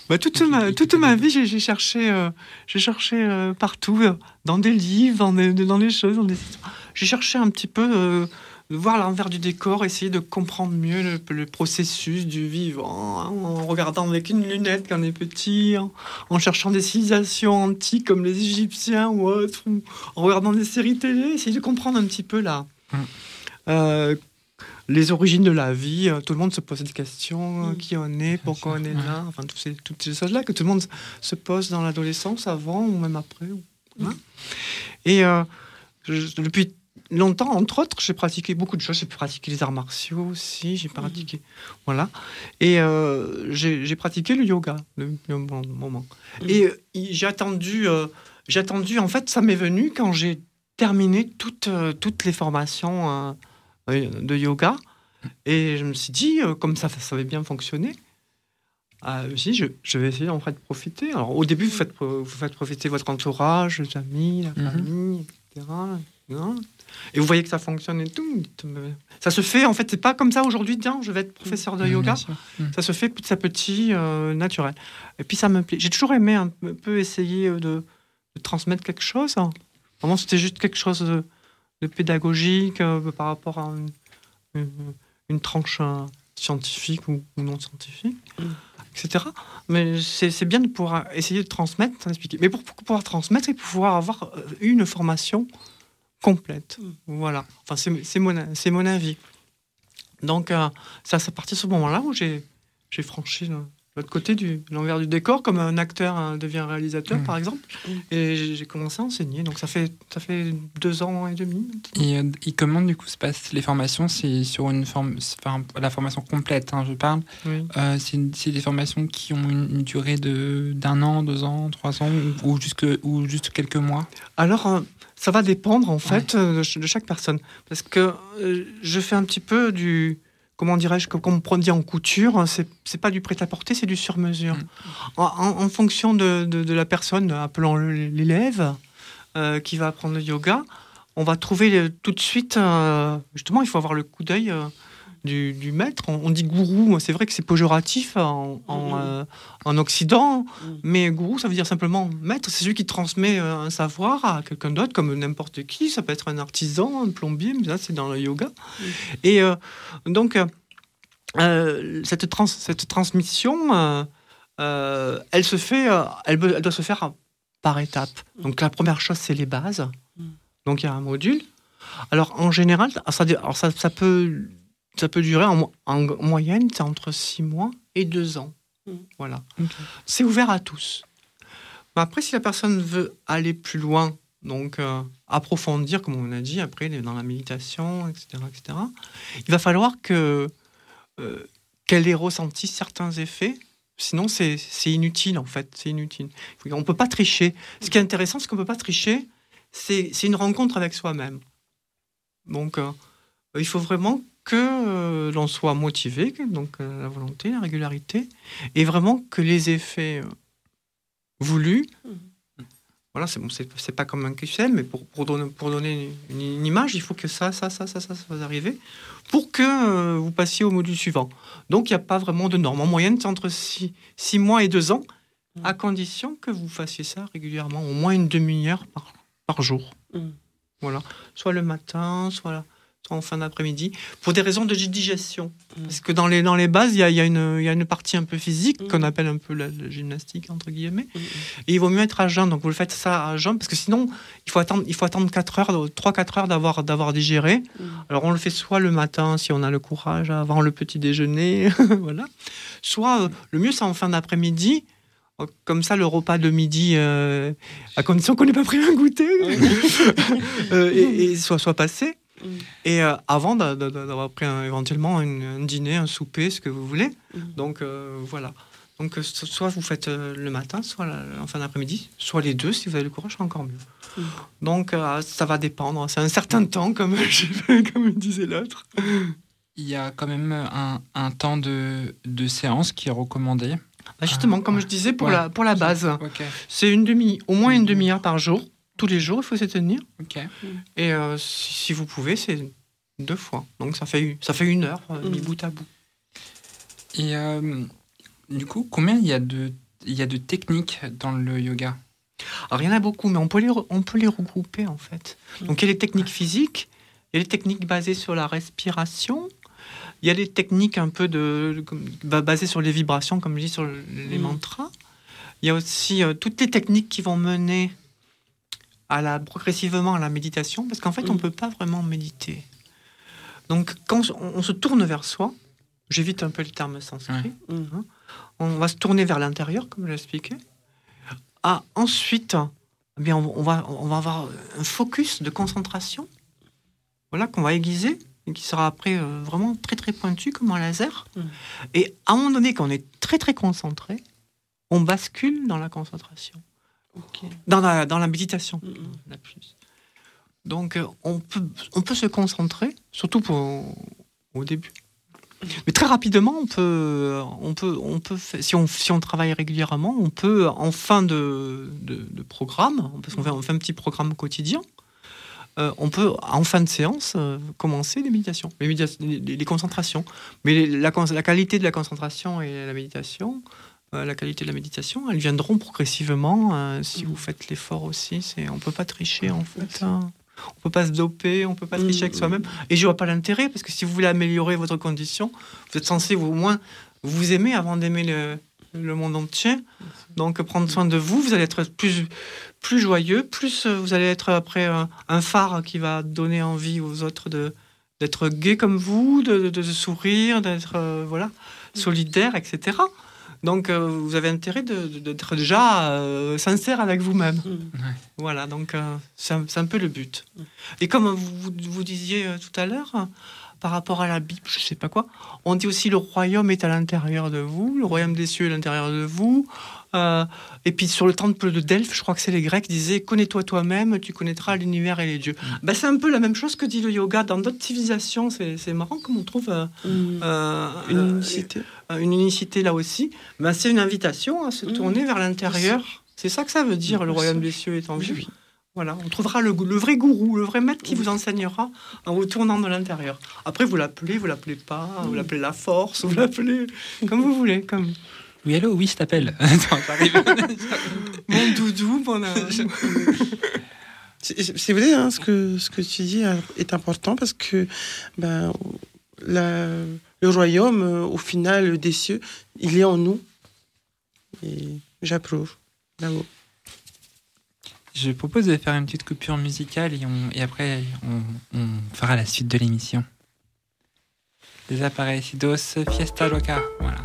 [SPEAKER 3] Bah, toute, ma, toute ma vie, j'ai cherché, euh, j'ai cherché euh, partout, euh, dans des livres, dans des, dans des choses. dans des- J'ai cherché un petit peu de voir l'envers du décor, essayer de comprendre mieux le, le processus du vivant, hein, en regardant avec une lunette quand on est petit, en, en cherchant des civilisations antiques comme les Égyptiens ou autres, ou en regardant des séries télé, essayer de comprendre un petit peu là. Les origines de la vie. euh, Tout le monde se pose des questions. euh,
[SPEAKER 6] Mm.
[SPEAKER 3] Qui on est, pourquoi on est là. Enfin, tous ces, toutes ces choses-là que tout le monde se pose dans l'adolescence, avant ou même après. ou- hein. Et euh, je- depuis longtemps, entre autres, j'ai pratiqué beaucoup de choses. J'ai pratiqué les arts martiaux aussi. J'ai pratiqué. Voilà. Et euh, j'ai pratiqué le yoga un bon moment. Et euh, j'ai attendu. euh, j'ai attendu, en fait, ça m'est venu quand j'ai terminé toutes, toutes les formations de yoga. Et je me suis dit, euh, comme ça, ça avait bien fonctionné, euh, je me suis dit, je, je vais essayer d'en faire profiter. Alors, au début, vous faites, vous faites profiter votre entourage, les amis, la
[SPEAKER 2] Mhm.
[SPEAKER 3] famille, etc. Et vous voyez que ça fonctionne et tout. Ça se fait, en fait, c'est pas comme ça aujourd'hui, tiens, je vais être professeur de
[SPEAKER 2] Mhm,
[SPEAKER 3] yoga.
[SPEAKER 2] Mhm.
[SPEAKER 3] Ça se fait petit à petit, euh, naturel. Et puis ça me plaît. J'ai toujours aimé un peu- essayer de, de transmettre quelque chose. Vraiment, c'était juste quelque chose de, de pédagogique euh, par rapport à une, une- une tranche euh, scientifique ou, ou non scientifique, etc. Mais c'est bien de pouvoir essayer de transmettre, sans expliquer. Mais pour, pour pouvoir transmettre, il faut pouvoir avoir euh, eu une formation complète. Voilà. Enfin, c'est mon, mon avis. Donc, euh, ça, c'est à partir de ce moment-là où j'ai j'ai franchi le- l'autre côté du l'envers du décor, comme un acteur euh, devient réalisateur, par exemple. Et j'ai commencé à enseigner. Donc, ça fait, ça fait deux ans et demi.
[SPEAKER 2] Et, euh, et comment du coup se passent les formations? C'est sur une forme, enfin la formation complète, hein, je parle.
[SPEAKER 3] Oui.
[SPEAKER 2] Euh, c'est des formations qui ont une, une durée de d'un an, deux ans, trois ans ou, ou jusque ou juste quelques mois?
[SPEAKER 3] Alors, euh, ça va dépendre en fait de, ch- de chaque personne. Parce que euh, je fais un petit peu du. Comment dirais-je que- Comme on dit en couture, hein, c'est c'est pas du prêt-à-porter, c'est du sur-mesure. En, en- fonction de, de- de la personne, appelons-le l'élève, euh, qui va apprendre le yoga, on va trouver le- tout de suite. euh, justement, il faut avoir le coup d'œil. Euh, du, du maître, on, on dit gourou, c'est vrai que c'est péjoratif en, en, euh, en Occident, mais gourou, ça veut dire simplement maître, c'est celui qui transmet euh, un savoir à quelqu'un d'autre, comme n'importe qui, ça peut être un artisan, un plombier, mais là c'est dans le yoga. Et euh, donc, euh, euh, cette, trans- cette transmission, euh, euh, elle, se fait, euh, elle, doit se faire par étapes. Donc la première chose, c'est les bases. Donc il y a un module. Alors en général, ça, alors, ça, ça peut, ça peut durer en, mo- en moyenne, c'est entre 6 mois et 2 ans. Voilà. C'est ouvert à tous. Mais après, si la personne veut aller plus loin, donc euh, approfondir, comme on a dit, après dans la méditation, etc., etc., il va falloir que euh, qu'elle ait ressenti certains effets. Sinon, c'est inutile, en fait. C'est inutile. On ne peut pas tricher. Ce qui est intéressant, c'est qu'on ne peut pas tricher. C'est c'est une rencontre avec soi-même. Donc, euh, il faut vraiment que euh, l'on soit motivé, donc euh, la volonté, la régularité, et vraiment que les effets euh, voulus, voilà, c'est bon, c'est pas comme un QCM, mais pour, pour donner, pour donner une, une image, il faut que ça, ça, ça, ça, ça, ça va arriver pour que euh, vous passiez au module suivant. Donc, il n'y a pas vraiment de norme. En moyenne, c'est entre 6 mois et 2 ans, à condition que vous fassiez ça régulièrement, au moins une demi-heure par, par jour. Voilà. Soit le matin, soit en fin d'après-midi, pour des raisons de digestion. Parce que dans les, dans les bases, il y a, y, a une- il y a une partie un peu physique qu'on appelle un peu la, la gymnastique, entre guillemets. Et il vaut mieux être à jeun. Donc vous le faites ça à jeun, parce que sinon, il faut attendre, il faut attendre 4 heures, 3-4 heures d'avoir, d'avoir digéré. Alors on le fait soit le matin, si on a le courage, avant le petit déjeuner, voilà. Soit euh, le mieux, c'est en fin d'après-midi. Euh, Comme ça, le repas de midi, euh, à condition qu'on n'ait pas pris un goûter, euh, et, et soit, soit passé. Et euh, avant d'a- d'a- d'avoir pris un- éventuellement une- un dîner, un souper, ce que vous voulez. Donc euh, voilà. Donc euh, so- soit vous faites euh, le matin, soit la- en fin d'après-midi, soit les deux si vous avez le courage, encore mieux. Donc euh, ça va dépendre. C'est un certain temps, comme, je- comme disait l'autre.
[SPEAKER 2] Il y a quand même un, un temps de, de séance qui est recommandé.
[SPEAKER 3] Bah, justement, comme je disais, pour,
[SPEAKER 2] Ouais.
[SPEAKER 3] la, pour la base,
[SPEAKER 2] Ok.
[SPEAKER 3] c'est une demi, au moins une demi-heure par jour. Tous les jours, il faut s'y tenir. Et euh, si, si vous pouvez, c'est deux fois. Donc ça fait, ça fait une heure, euh, mis bout à bout.
[SPEAKER 2] Et euh, du coup, combien il y a de il y a de techniques dans le yoga?
[SPEAKER 3] Alors, il y en a beaucoup, mais on peut les, on peut les regrouper en fait. Donc il y a les techniques physiques, il y a les techniques basées sur la respiration, il y a les techniques un peu de, basées sur les vibrations, comme je dis, sur les mantras. Il y a aussi euh, toutes les techniques qui vont mener à la, progressivement à la méditation, parce qu'en fait, on ne peut pas vraiment méditer. Donc, quand on, on se tourne vers soi, j'évite un peu le terme sanskrit, hein, on va se tourner vers l'intérieur, comme je l'ai expliqué. Ah, ensuite, eh bien, on, on va, on va avoir un focus de concentration voilà, qu'on va aiguiser et qui sera après euh, vraiment très très pointu comme un laser. Et à un moment donné, quand on est très très concentré, on bascule dans la concentration, dans, la, dans la méditation. la plus. Donc euh, on peut, on peut se concentrer, surtout pour, au début. Mais très rapidement, on peut, on peut, on peut si, on, si on travaille régulièrement, on peut, en fin de, de, de programme, parce qu'on fait, on fait un petit programme quotidien, euh, on peut, en fin de séance, euh, commencer les méditations, les, médita- les- concentrations. Mais la, la qualité de la concentration et la méditation, la qualité de la méditation, elles viendront progressivement euh, si vous faites l'effort aussi. C'est, on peut pas tricher en fait. hein. On peut pas se doper, on peut pas tricher avec soi-même. Et je vois pas l'intérêt parce que si vous voulez améliorer votre condition, vous êtes censé vous, au moins vous aimer avant d'aimer le, le monde entier. Donc prendre soin de vous, vous allez être plus plus joyeux, plus euh, vous allez être après un, un phare qui va donner envie aux autres de d'être gai comme vous, de, de- de sourire, d'être euh, voilà solidaire, etc. Donc euh, vous avez intérêt de- de- d'être déjà euh, sincère avec vous-même. Voilà, donc euh, c'est un, un peu le but. Et comme vous, vous- vous disiez tout à l'heure, par rapport à la Bible, je sais pas quoi, on dit aussi le royaume est à l'intérieur de vous, le royaume des cieux est à l'intérieur de vous. Euh, et puis sur le temple de Delphes, je crois que c'est les Grecs, disaient connais-toi toi-même, tu connaîtras l'univers et les dieux. Ben, c'est un peu la même chose que dit le yoga dans d'autres civilisations. C'est marrant comme on trouve euh, euh,
[SPEAKER 6] Une unicité.
[SPEAKER 3] une unicité là aussi. Ben, c'est une invitation à se tourner vers l'intérieur. C'est ça que ça veut dire, le royaume des cieux est en. Voilà, on trouvera le, le vrai gourou, le vrai maître qui vous enseignera en vous tournant de l'intérieur. Après, vous l'appelez, vous l'appelez pas, vous l'appelez la force, vous l'appelez comme vous voulez. Comme...
[SPEAKER 2] Oui, allô, oui, je t'appelle.
[SPEAKER 3] Mon doudou, mon
[SPEAKER 6] C'est c'est vrai, hein, ce, que, ce que tu dis est important parce que ben, la- le royaume, euh, au final, des cieux, il est en nous. Et j'approuve. Bravo.
[SPEAKER 2] Je propose de faire une petite coupure musicale et, on, et après on, on fera la suite de l'émission. Desaparecidos Fiesta Loca. Voilà.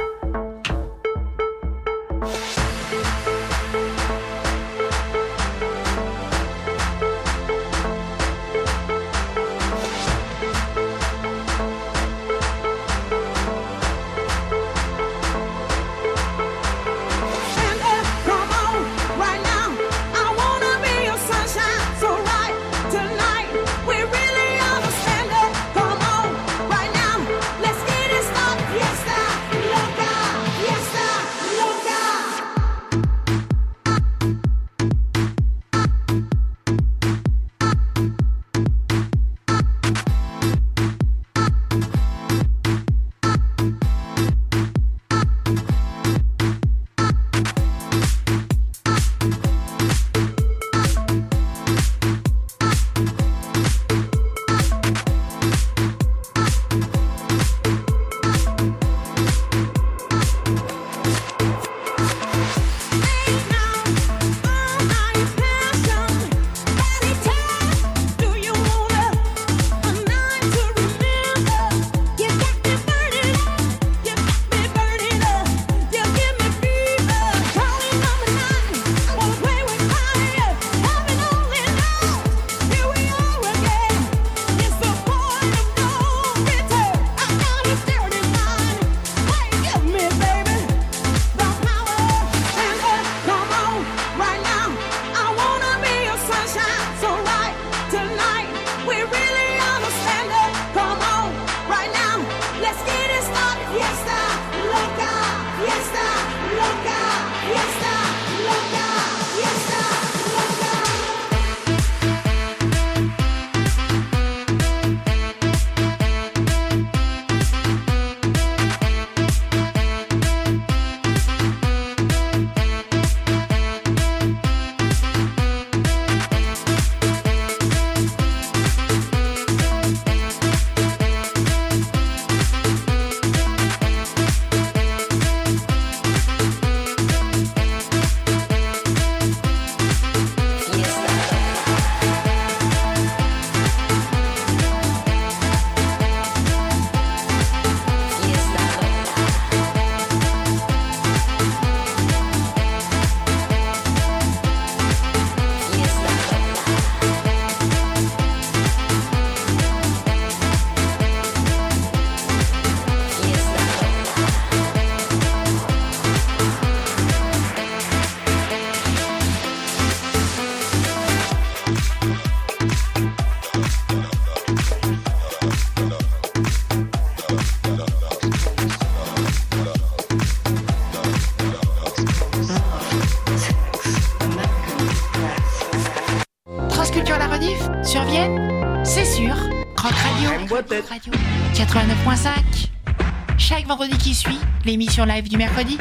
[SPEAKER 9] L'émission live du mercredi.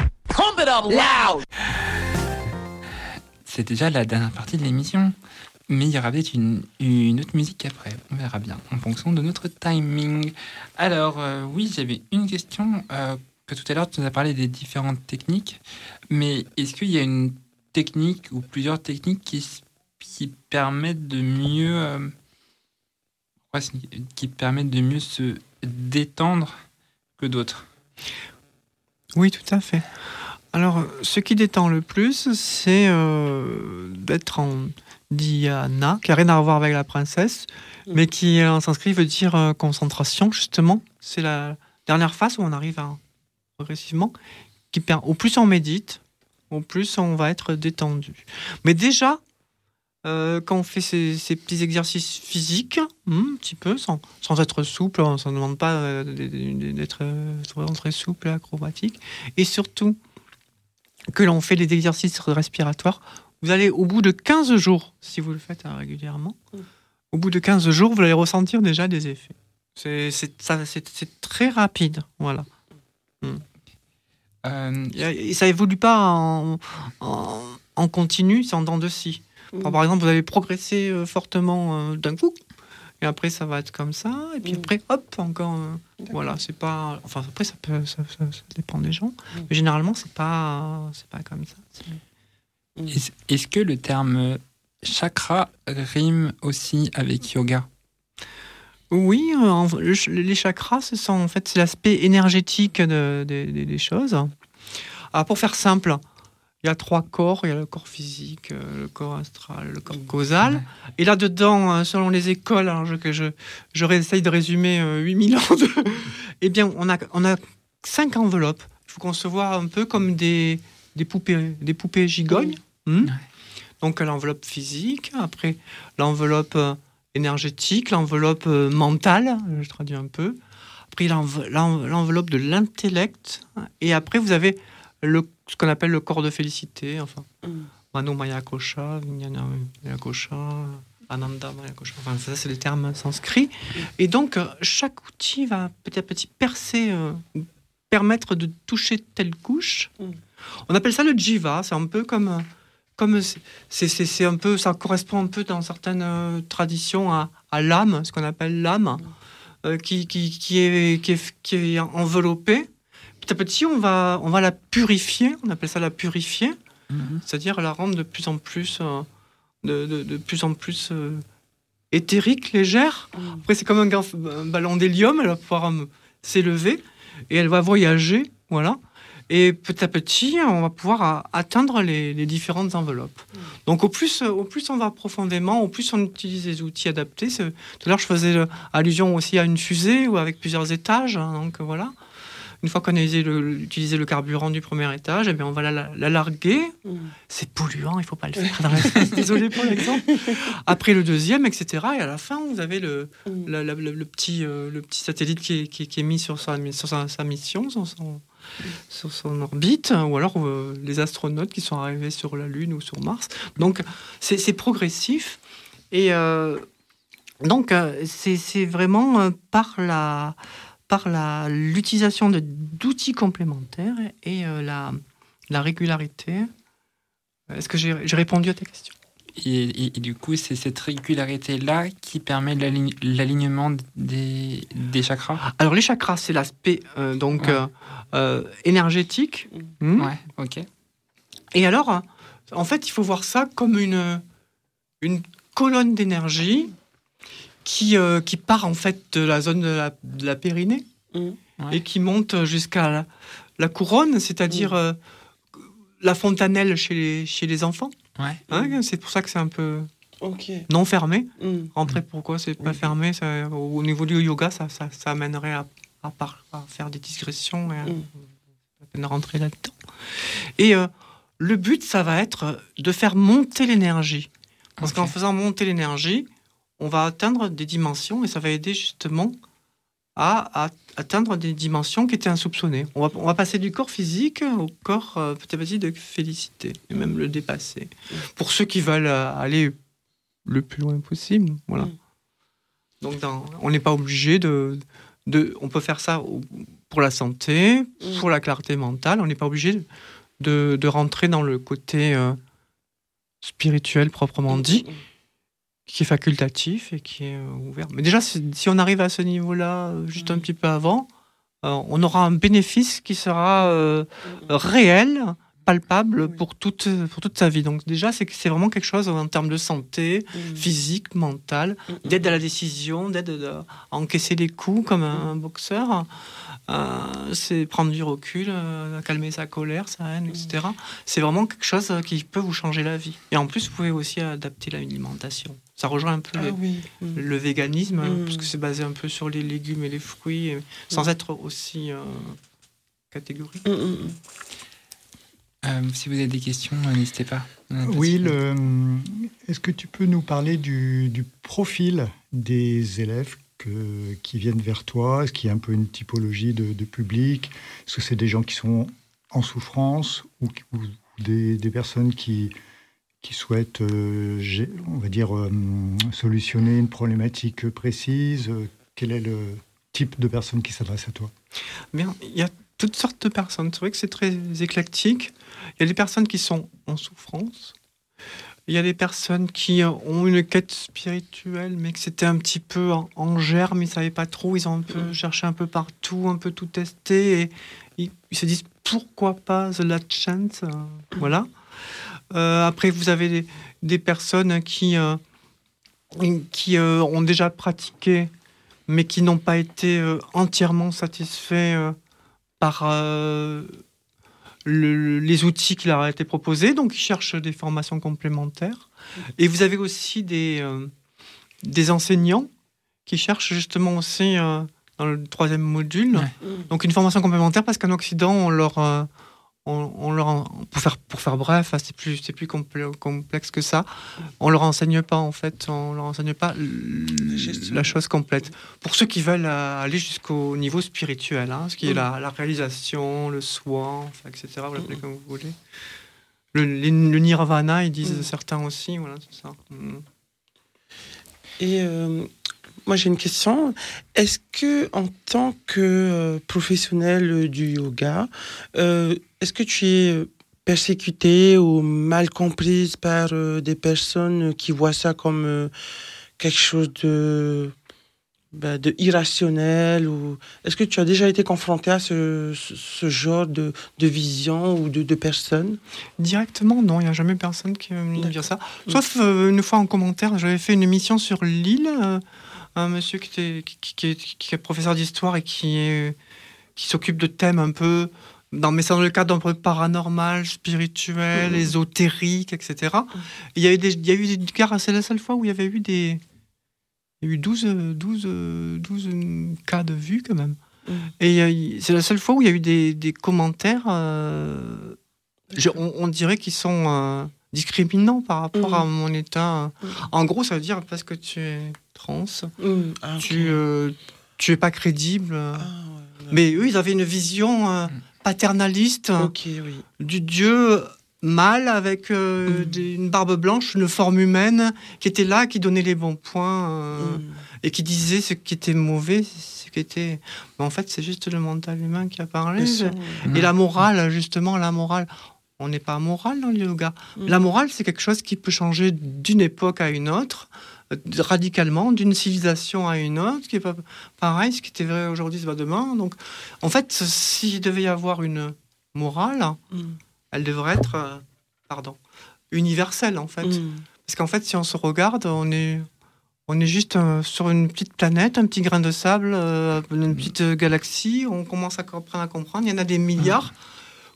[SPEAKER 2] C'est déjà la dernière partie de l'émission. Mais il y aura peut-être une, une autre musique après. On verra bien, en fonction de notre timing. Alors, euh, oui, j'avais une question. euh, que tout à l'heure, tu nous as parlé des différentes techniques. Mais est-ce qu'il y a une technique ou plusieurs techniques qui, qui permettent de mieux. euh, qui permettent de mieux se détendre que d'autres?
[SPEAKER 3] Oui, tout à fait. Alors, euh, ce qui détend le plus, c'est euh, d'être en dhyana, qui n'a rien à voir avec la princesse, mais qui en sanskrit veut dire euh, concentration, justement. C'est la dernière phase où on arrive à, progressivement. Qui au plus on médite, au plus on va être détendu. Mais déjà, euh, quand on fait ces, ces petits exercices physiques, hmm, un petit peu, sans, sans être souple, on ne demande pas euh, d'être euh, vraiment très souple et acrobatique. Et surtout, que l'on fait des exercices respiratoires, vous allez, au bout de 15 jours, si vous le faites euh, régulièrement, au bout de 15 jours, vous allez ressentir déjà des effets. C'est ça- très rapide, voilà.
[SPEAKER 2] Euh,
[SPEAKER 3] Et ça évolue pas en, en, en continu, c'est en dents de scie. Enfin, par exemple, vous allez progresser euh, fortement euh, d'un coup, et après ça va être comme ça, et puis après, hop, encore. euh, voilà, c'est pas. Enfin, après, ça, peut, ça, ça- ça dépend des gens, mais généralement, c'est pas, c'est pas comme ça.
[SPEAKER 2] Est-ce que le terme chakra rime aussi avec yoga?
[SPEAKER 3] Oui, en- le ch- les chakras, ce sont en fait c'est l'aspect énergétique de- de- de- des choses. Alors pour faire simple, il y a trois corps, il y a le corps physique, euh, le corps astral, le corps causal. Et là-dedans, euh, selon les écoles, alors je, que je, je réessaye de résumer euh, 8000 ans, de... eh bien, on a, on a cinq enveloppes. Il faut concevoir un peu comme des, des, poupées, des poupées gigognes. Hmm Donc l'enveloppe physique, après l'enveloppe euh, énergétique, l'enveloppe euh, mentale, je traduis un peu, après l'enve- l'en- l'enveloppe de l'intellect, et après vous avez le, ce qu'on appelle le corps de félicité, enfin, Mano Maya Kosha, Vijnana Maya Kosha, Ananda Maya Kosha, enfin ça c'est les termes sanscrits. Et donc euh, chaque outil va petit à petit percer, euh, permettre de toucher telle couche. On appelle ça le jiva, c'est un peu comme... euh, comme c'est- un peu, ça correspond un peu dans certaines euh, traditions à, à l'âme, ce qu'on appelle l'âme, euh, qui, qui, qui, est, qui, est, qui est enveloppée. Petit à petit, on va, on va la purifier, on appelle ça la purifier, c'est-à-dire la rendre de plus en plus, euh, de, de, de plus en plus euh, éthérique, légère. Après, c'est comme un, ballon d'hélium, elle va pouvoir euh, s'élever et elle va voyager, voilà. Et petit à petit, on va pouvoir atteindre les, les différentes enveloppes. Donc, au plus, au plus on va profondément, au plus on utilise des outils adaptés. C'est- Tout à l'heure, je faisais allusion aussi à une fusée ou avec plusieurs étages. hein, donc, voilà. Une fois qu'on a utilisé le, utilisé le carburant du premier étage, eh bien, on va la, la- la larguer. C'est polluant, il ne faut pas le faire. Désolé pour l'exemple. Après le deuxième, etc. Et à la fin, vous avez le, la- petit, euh, le petit satellite qui est, qui est- qui est mis sur sa, sur sa, sa mission, sur son, sur son orbite, ou alors euh, les astronautes qui sont arrivés sur la Lune ou sur Mars. Donc, c'est progressif. Et euh, donc, c'est vraiment par la par l'utilisation d'outils complémentaires et euh, la, la régularité. Est-ce que j'ai répondu à ta question?
[SPEAKER 2] Et, et- et du coup, c'est cette régularité-là qui permet l'aligne- l'alignement des, des chakras?
[SPEAKER 3] Alors les chakras, c'est l'aspect euh, donc
[SPEAKER 2] Ouais.
[SPEAKER 3] euh, énergétique. Hmm?
[SPEAKER 2] Ouais, ok.
[SPEAKER 3] Et alors, en fait, il faut voir ça comme une, une colonne d'énergie qui, euh, qui part en fait de la zone de la, de la périnée et qui monte jusqu'à la, la couronne, c'est-à-dire euh, la fontanelle chez les, chez les enfants.
[SPEAKER 2] Ouais.
[SPEAKER 3] Hein, c'est pour ça que c'est un peu non fermé. Rentrer, pourquoi c'est pas fermé ça- Au niveau du yoga, ça, ça, ça amènerait à, à, par- à faire des digressions et à, à peine rentrer là-dedans. Et euh, le but, ça va être de faire monter l'énergie. Parce qu'en faisant monter l'énergie, on va atteindre des dimensions et ça va aider justement à, à atteindre des dimensions qui étaient insoupçonnées. On va, on va passer du corps physique au corps euh, petit à petit de félicité et même le dépasser. Pour ceux qui veulent euh, aller le plus loin possible. Voilà. Donc, dans- on n'est pas obligé de, de. On peut faire ça pour la santé, pour la clarté mentale. On n'est pas obligé de, de rentrer dans le côté euh, spirituel proprement dit, qui est facultatif et qui est euh, ouvert. Mais déjà, si on arrive à ce niveau-là, euh, juste un petit peu avant, euh, on aura un bénéfice qui sera euh, réel, palpable pour toute, pour toute sa vie. Donc déjà, c'est vraiment quelque chose en termes de santé, physique, mentale, d'aide à la décision, d'aide à encaisser les coups comme un, boxeur. Euh, c'est prendre du recul, euh, calmer sa colère, sa haine, etc. C'est vraiment quelque chose qui peut vous changer la vie. Et en plus, vous pouvez aussi adapter l'alimentation. Ça rejoint un peu
[SPEAKER 6] Ah
[SPEAKER 3] les-
[SPEAKER 6] oui. Mm.
[SPEAKER 3] le véganisme,
[SPEAKER 6] Mm.
[SPEAKER 3] parce que c'est basé un peu sur les légumes et les fruits, et- sans
[SPEAKER 6] Mm.
[SPEAKER 3] être aussi euh, catégorique.
[SPEAKER 2] Euh, si vous avez des questions, euh, n'hésitez pas.
[SPEAKER 4] Oui, le- est-ce que tu peux nous parler du, du profil des élèves que- qui viennent vers toi? Est-ce qu'il y a un peu une typologie de, de public? Est-ce que c'est des gens qui sont en souffrance ou, ou des, des personnes qui, qui souhaitent, euh, on va dire, euh, solutionner une problématique précise Quel est le type de personne qui s'adresse à toi?
[SPEAKER 3] Bien, il y a toutes sortes de personnes. C'est vrai que c'est très éclectique. Il y a des personnes qui sont en souffrance. Il y a des personnes qui euh, ont une quête spirituelle, mais que c'était un petit peu en, en germe, ils ne savaient pas trop, ils ont un peu cherché un peu partout, un peu tout testé, et ils, ils se disent pourquoi pas The Last Chance, euh, voilà. Euh, après, vous avez des, des personnes qui, euh, qui euh, ont déjà pratiqué, mais qui n'ont pas été euh, entièrement satisfaits euh, par euh, le- le- les outils qui leur ont été proposés, donc ils cherchent des formations complémentaires. Et vous avez aussi des, euh, des enseignants qui cherchent justement aussi euh, dans le troisième module, donc une formation complémentaire parce qu'en Occident, on leur, euh, on, on leur en- pour faire pour faire bref, hein, c'est plus c'est plus complexe que ça. On leur enseigne pas en fait, on leur enseigne pas la chose complète. Pour ceux qui veulent euh, aller jusqu'au niveau spirituel, hein, ce qui est la, la réalisation, le soi, enfin, etc. Vous l'appelez comme vous voulez. Le, nirvana, ils disent certains aussi, voilà, c'est ça. Mm.
[SPEAKER 6] Et euh, moi j'ai une question. Est-ce que en tant que euh, professionnel du yoga, euh, est-ce que tu es persécuté ou mal comprise par euh, des personnes qui voient ça comme euh, quelque chose de bah, de irrationnel ou est-ce que tu as déjà été confronté à ce, ce- ce genre de, de vision ou de, de personnes?
[SPEAKER 3] Directement, non, il n'y a jamais personne qui me dire ça. Sauf euh, une fois en commentaire, j'avais fait une émission sur l'île, euh, un monsieur qui, était, qui, qui- qui est, qui est professeur d'histoire et qui, est- qui s'occupe de thèmes un peu, dans, mais c'est dans le cadre un peu paranormal, spirituel,
[SPEAKER 6] Mhm.
[SPEAKER 3] ésotérique, etc. Il y a eu des, il y a eu des cas, c'est la seule fois où il y avait eu des. Il y a eu 12, euh, 12, euh, 12 cas de vues quand même. Et euh, c'est la seule fois où il y a eu des, des commentaires. euh, je- on, on dirait qu'ils sont euh, discriminants par rapport à mon état. En gros, ça veut dire parce que tu es trans,
[SPEAKER 6] Ah,
[SPEAKER 3] tu, euh, tu es pas crédible. Mais eux, ils avaient une vision paternaliste du dieu mâle avec euh, des- une barbe blanche, une forme humaine, qui était là, qui donnait les bons points euh, et qui disait ce qui était mauvais, ce qui était. Mais en fait, c'est juste le mental humain qui a parlé. Et la morale, justement, la morale. On n'est pas moral dans le yoga. La morale, c'est quelque chose qui peut changer d'une époque à une autre, radicalement, d'une civilisation à une autre, qui est pas pareil. Ce qui était vrai aujourd'hui, c'est pas demain. Donc, en fait, s'il devait y avoir une morale, elle devrait être, euh, pardon, universelle en fait. Parce qu'en fait, si on se regarde, on est, on est juste euh, sur une petite planète, un petit grain de sable, euh, une petite galaxie. On commence à comprendre, à comprendre. Il y en a des milliards.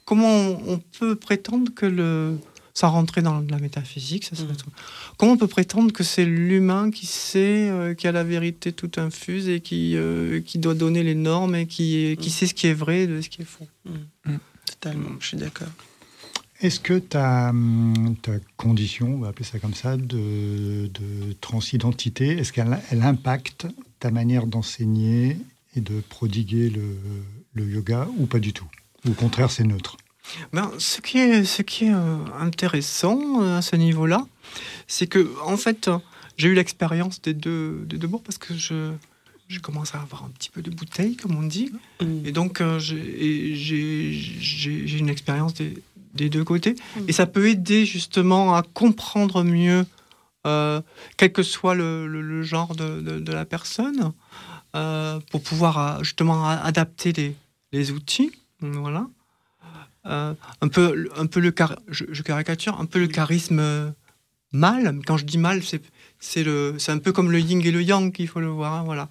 [SPEAKER 3] Comment on, on peut prétendre que le ça rentrait dans la métaphysique, ça serait trop- Comment on peut prétendre que c'est l'humain qui sait, euh, qui a la vérité toute infuse et qui, euh, qui doit donner les normes et qui, qui sait ce qui est vrai de ce qui est faux?
[SPEAKER 6] Totalement, je suis d'accord.
[SPEAKER 4] Est-ce que ta, hum, ta condition, on va appeler ça comme ça, de, de transidentité, est-ce qu'elle elle impacte ta manière d'enseigner et de prodiguer le, le yoga ou pas du tout? Ou Au contraire, c'est neutre?
[SPEAKER 3] Ben, ce qui est, ce qui est euh, intéressant euh, à ce niveau-là, c'est que, en fait, euh, j'ai eu l'expérience des deux, des deux bords parce que je, je commence à avoir un petit peu de bouteille, comme on dit. Et donc, euh, j'ai- une expérience des, des deux côtés. Et ça peut aider justement à comprendre mieux, euh, quel que soit le, le- le genre de, de- de la personne, euh, pour pouvoir justement adapter les, les outils. Voilà. Euh, un peu, un peu le car- je, je caricature, un peu le charisme euh, mâle. Quand je dis mâle, c'est c'est le, c'est un peu comme le yin et le yang qu'il faut le voir, hein, voilà,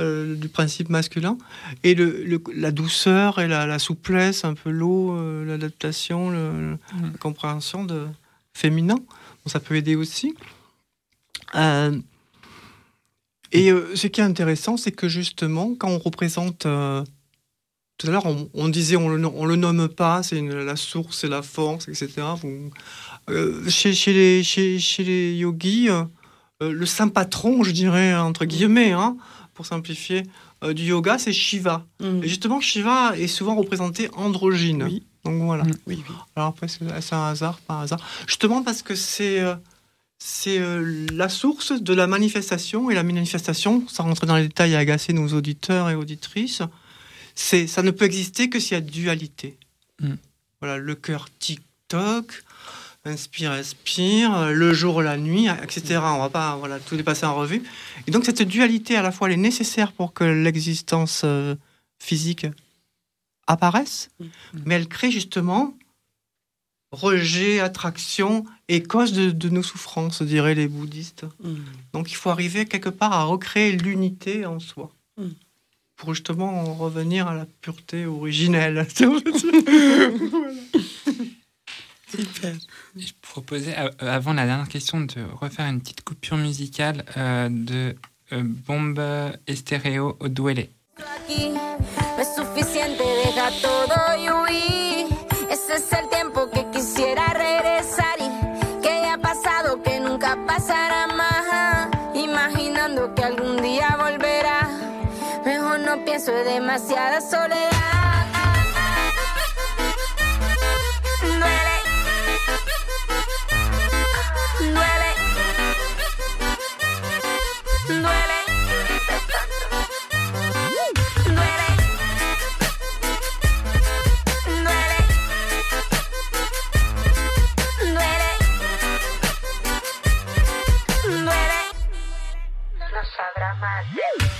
[SPEAKER 3] Euh, du principe masculin. Et le, le- la douceur et la, la souplesse, un peu l'eau, euh, l'adaptation, le- le- la compréhension de féminin. Bon, ça peut aider aussi. Euh, et ce qui est intéressant, c'est que justement, quand on représente tout à l'heure, on, on disait on le, on le nomme pas, c'est la source, c'est la force, etc. Vous- euh, chez, chez les, chez, chez les yogis, euh, euh, le saint patron, je dirais, entre guillemets, hein, pour simplifier, euh, du yoga, c'est Shiva. Et justement, Shiva est souvent représenté androgyne. Donc voilà. Alors après, c'est un hasard, pas un hasard. Justement parce que c'est c'est euh, la source de la manifestation et la manifestation, sans rentrer dans les détails et agacer nos auditeurs et auditrices, c'est ça ne peut exister que s'il y a dualité.
[SPEAKER 2] Mm.
[SPEAKER 3] Voilà, le cœur tic-toc, inspire, expire, le jour, la nuit, etc. On va pas voilà, tout dépasser en revue. Et donc cette dualité, à la fois, elle est nécessaire pour que l'existence euh, physique apparaisse, mais elle crée justement rejet, attraction et cause de, de nos souffrances, diraient les bouddhistes. Donc il faut arriver quelque part à recréer l'unité en soi.
[SPEAKER 6] Mm.
[SPEAKER 3] Pour justement en revenir à la pureté originelle.
[SPEAKER 6] Super.
[SPEAKER 2] Je proposais, euh, avant la dernière question, de refaire une petite coupure musicale euh, de euh, Bombe Estéreo au
[SPEAKER 13] demasiada soledad. Duele, duele, duele. sabrá más.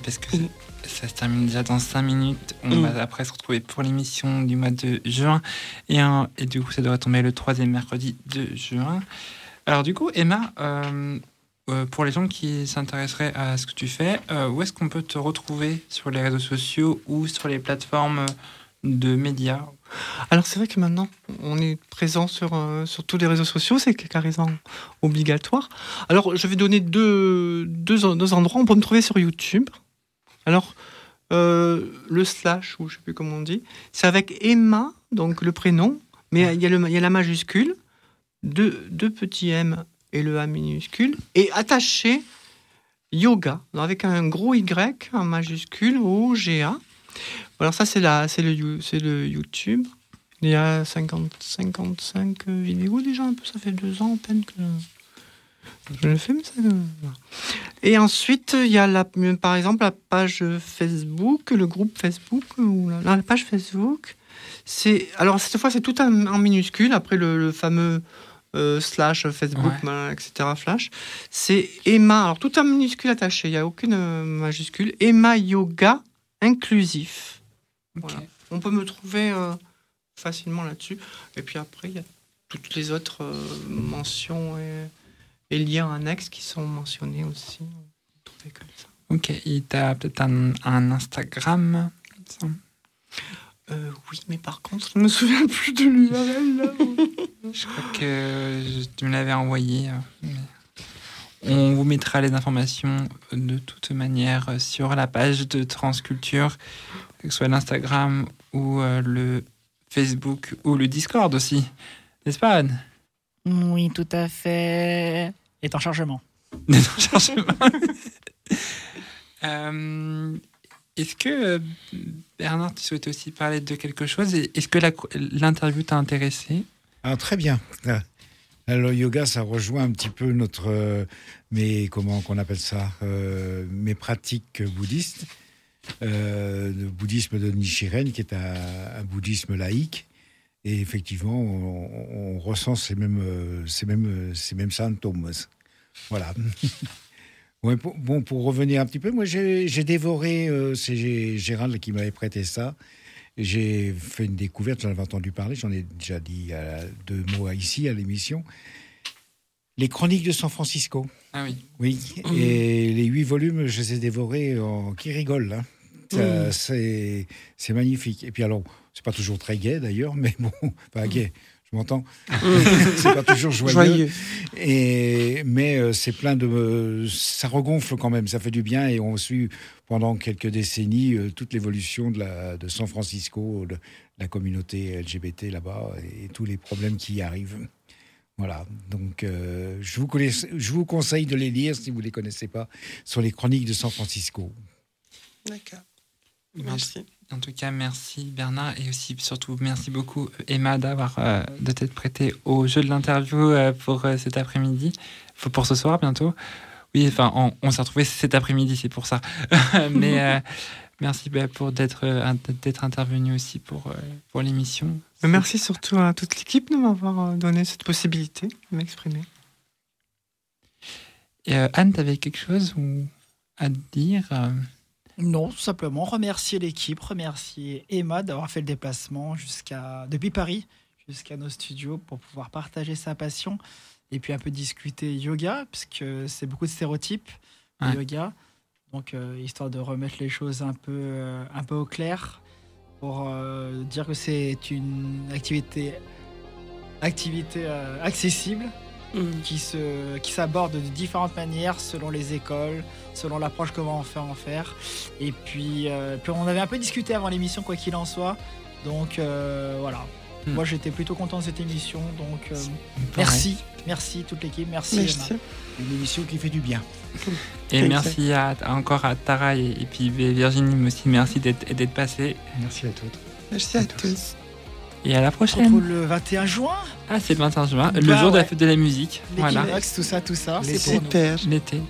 [SPEAKER 2] Parce que ça se termine déjà dans 5 minutes. On
[SPEAKER 6] Mm.
[SPEAKER 2] va après se retrouver pour l'émission du mois de juin. Et, un- et du coup, ça devrait tomber le troisième mercredi de juin. Alors, du coup, Emma, euh, euh, pour les gens qui s'intéresseraient à ce que tu fais, euh, où est-ce qu'on peut te retrouver sur les réseaux sociaux ou sur les plateformes de médias?
[SPEAKER 3] Alors c'est vrai que maintenant, on est présent sur, euh, sur tous les réseaux sociaux, c'est carrément obligatoire. Alors je vais donner deux, deux, deux endroits. On peut me trouver sur YouTube. Alors euh, le slash, ou je sais plus comment on dit, c'est avec Emma, donc le prénom, mais il y, a le- il y a la majuscule, deux, deux petits M et le A minuscule, et attaché yoga, avec un gros Y, en majuscule, O-G-A. Alors ça, c'est la- c'est le, You- c'est le YouTube. Il y a 50, 55 vidéos déjà, un peu, ça fait deux ans à peine que je le fais. Mais ça. Et ensuite, il y a la, par exemple la page Facebook, le groupe Facebook, ou la, la page Facebook. C'est alors cette fois c'est tout en, en minuscule après le, le fameux euh, slash Facebook,
[SPEAKER 2] Ouais.
[SPEAKER 3] etc. Flash. C'est Emma, alors tout en minuscule attaché, il n'y a aucune euh, majuscule. Emma Yoga inclusif. Voilà. On peut me trouver euh, facilement là-dessus. Et puis après, il y a toutes les autres mentions et, et liens annexes qui sont mentionnés aussi. Comme ça.
[SPEAKER 2] Ok, et t'as peut-être un, un Instagram ça
[SPEAKER 3] Euh, oui, mais par contre, je ne me souviens plus de l'URL.
[SPEAKER 2] Je crois que je- tu me l'avais envoyé. euh, mais On vous mettra les informations euh, de toute manière sur la page de Transculture, que ce soit l'Instagram ou euh, le Facebook ou le Discord aussi. N'est-ce pas, Anne?
[SPEAKER 8] Oui, tout à fait. Et en chargement.
[SPEAKER 2] Des chargements. Euh, Est-ce que, Bernard, tu souhaitais aussi parler de quelque chose Est-ce que l'interview t'a intéressé?
[SPEAKER 5] Ah, très bien. Alors, le yoga, ça rejoint un petit peu notre, euh, mes, comment qu'on appelle ça, euh, mes pratiques bouddhistes. Euh, le bouddhisme de Nichiren, qui est un, un bouddhisme laïque. Et effectivement, on, on ressent ces mêmes, euh, ces mêmes, euh, ces mêmes symptômes. Voilà. Ouais, pour, bon, pour revenir un petit peu, moi j'ai dévoré, euh, c'est Gé- Gérald qui m'avait prêté ça. J'ai fait une découverte, j'en avais entendu parler, j'en ai déjà dit euh, deux mots ici à l'émission. Les Chroniques de San Francisco.
[SPEAKER 2] Ah oui.
[SPEAKER 5] Oui, et les huit volumes, je les ai dévorés en qui rigole. hein.
[SPEAKER 6] Mm.
[SPEAKER 5] C'est c'est magnifique. Et puis alors, c'est pas toujours très gai d'ailleurs, mais bon, pas gai, je m'entends. c'est pas toujours joyeux.
[SPEAKER 6] Joyeux.
[SPEAKER 5] Et, mais euh, c'est plein de. euh, ça regonfle quand même, ça fait du bien. Et on suit pendant quelques décennies euh, toute l'évolution de, la, de San Francisco, de la communauté LGBT là-bas et tous les problèmes qui y arrivent. Voilà, donc euh, je, vous connais- je vous conseille de les lire si vous ne les connaissez pas, sur les chroniques de San Francisco.
[SPEAKER 6] D'accord.
[SPEAKER 2] Merci. En tout cas, merci Bernard et aussi surtout merci beaucoup Emma d'avoir euh, de t'être prêtée au jeu de l'interview euh, pour euh, cet après-midi, pour ce soir bientôt. Oui, enfin, on, on s'est retrouvés cet après-midi, c'est pour ça. Mais euh, merci bah, pour d'être euh, d'être intervenu aussi pour euh, pour l'émission.
[SPEAKER 3] Merci surtout à toute l'équipe de m'avoir euh, donné cette possibilité de m'exprimer.
[SPEAKER 2] Et euh, Anne, t'avais quelque chose à dire euh?
[SPEAKER 8] Non, tout simplement remercier l'équipe, remercier Emma d'avoir fait le déplacement jusqu'à depuis Paris jusqu'à nos studios pour pouvoir partager sa passion et puis un peu discuter yoga puisque c'est beaucoup de stéréotypes yoga. Donc euh, histoire de remettre les choses un peu euh, un peu au clair pour euh, dire que c'est une activité activité euh, accessible qui se qui s'aborde de différentes manières selon les écoles, selon l'approche comment on fait en faire. Et puis, euh, puis on avait un peu discuté avant l'émission quoi qu'il en soit. Donc euh, voilà.
[SPEAKER 2] Hmm.
[SPEAKER 8] Moi j'étais plutôt content de cette émission. Donc euh, merci, merci toute l'équipe, merci.
[SPEAKER 6] Merci.
[SPEAKER 8] Emma.
[SPEAKER 5] Une émission qui fait du bien.
[SPEAKER 2] Et merci à, encore à Tara et, et puis Virginie aussi merci d'être d'être passée.
[SPEAKER 4] Merci à toutes.
[SPEAKER 6] Merci à tous.
[SPEAKER 2] Et à la prochaine.
[SPEAKER 8] retrouve le 21 juin.
[SPEAKER 2] Ah, c'est le 21 juin, le
[SPEAKER 8] Bah
[SPEAKER 2] jour de la fête de la musique. Voilà.
[SPEAKER 8] Tout ça, tout ça. C'est pour.
[SPEAKER 6] Super.
[SPEAKER 2] L'été.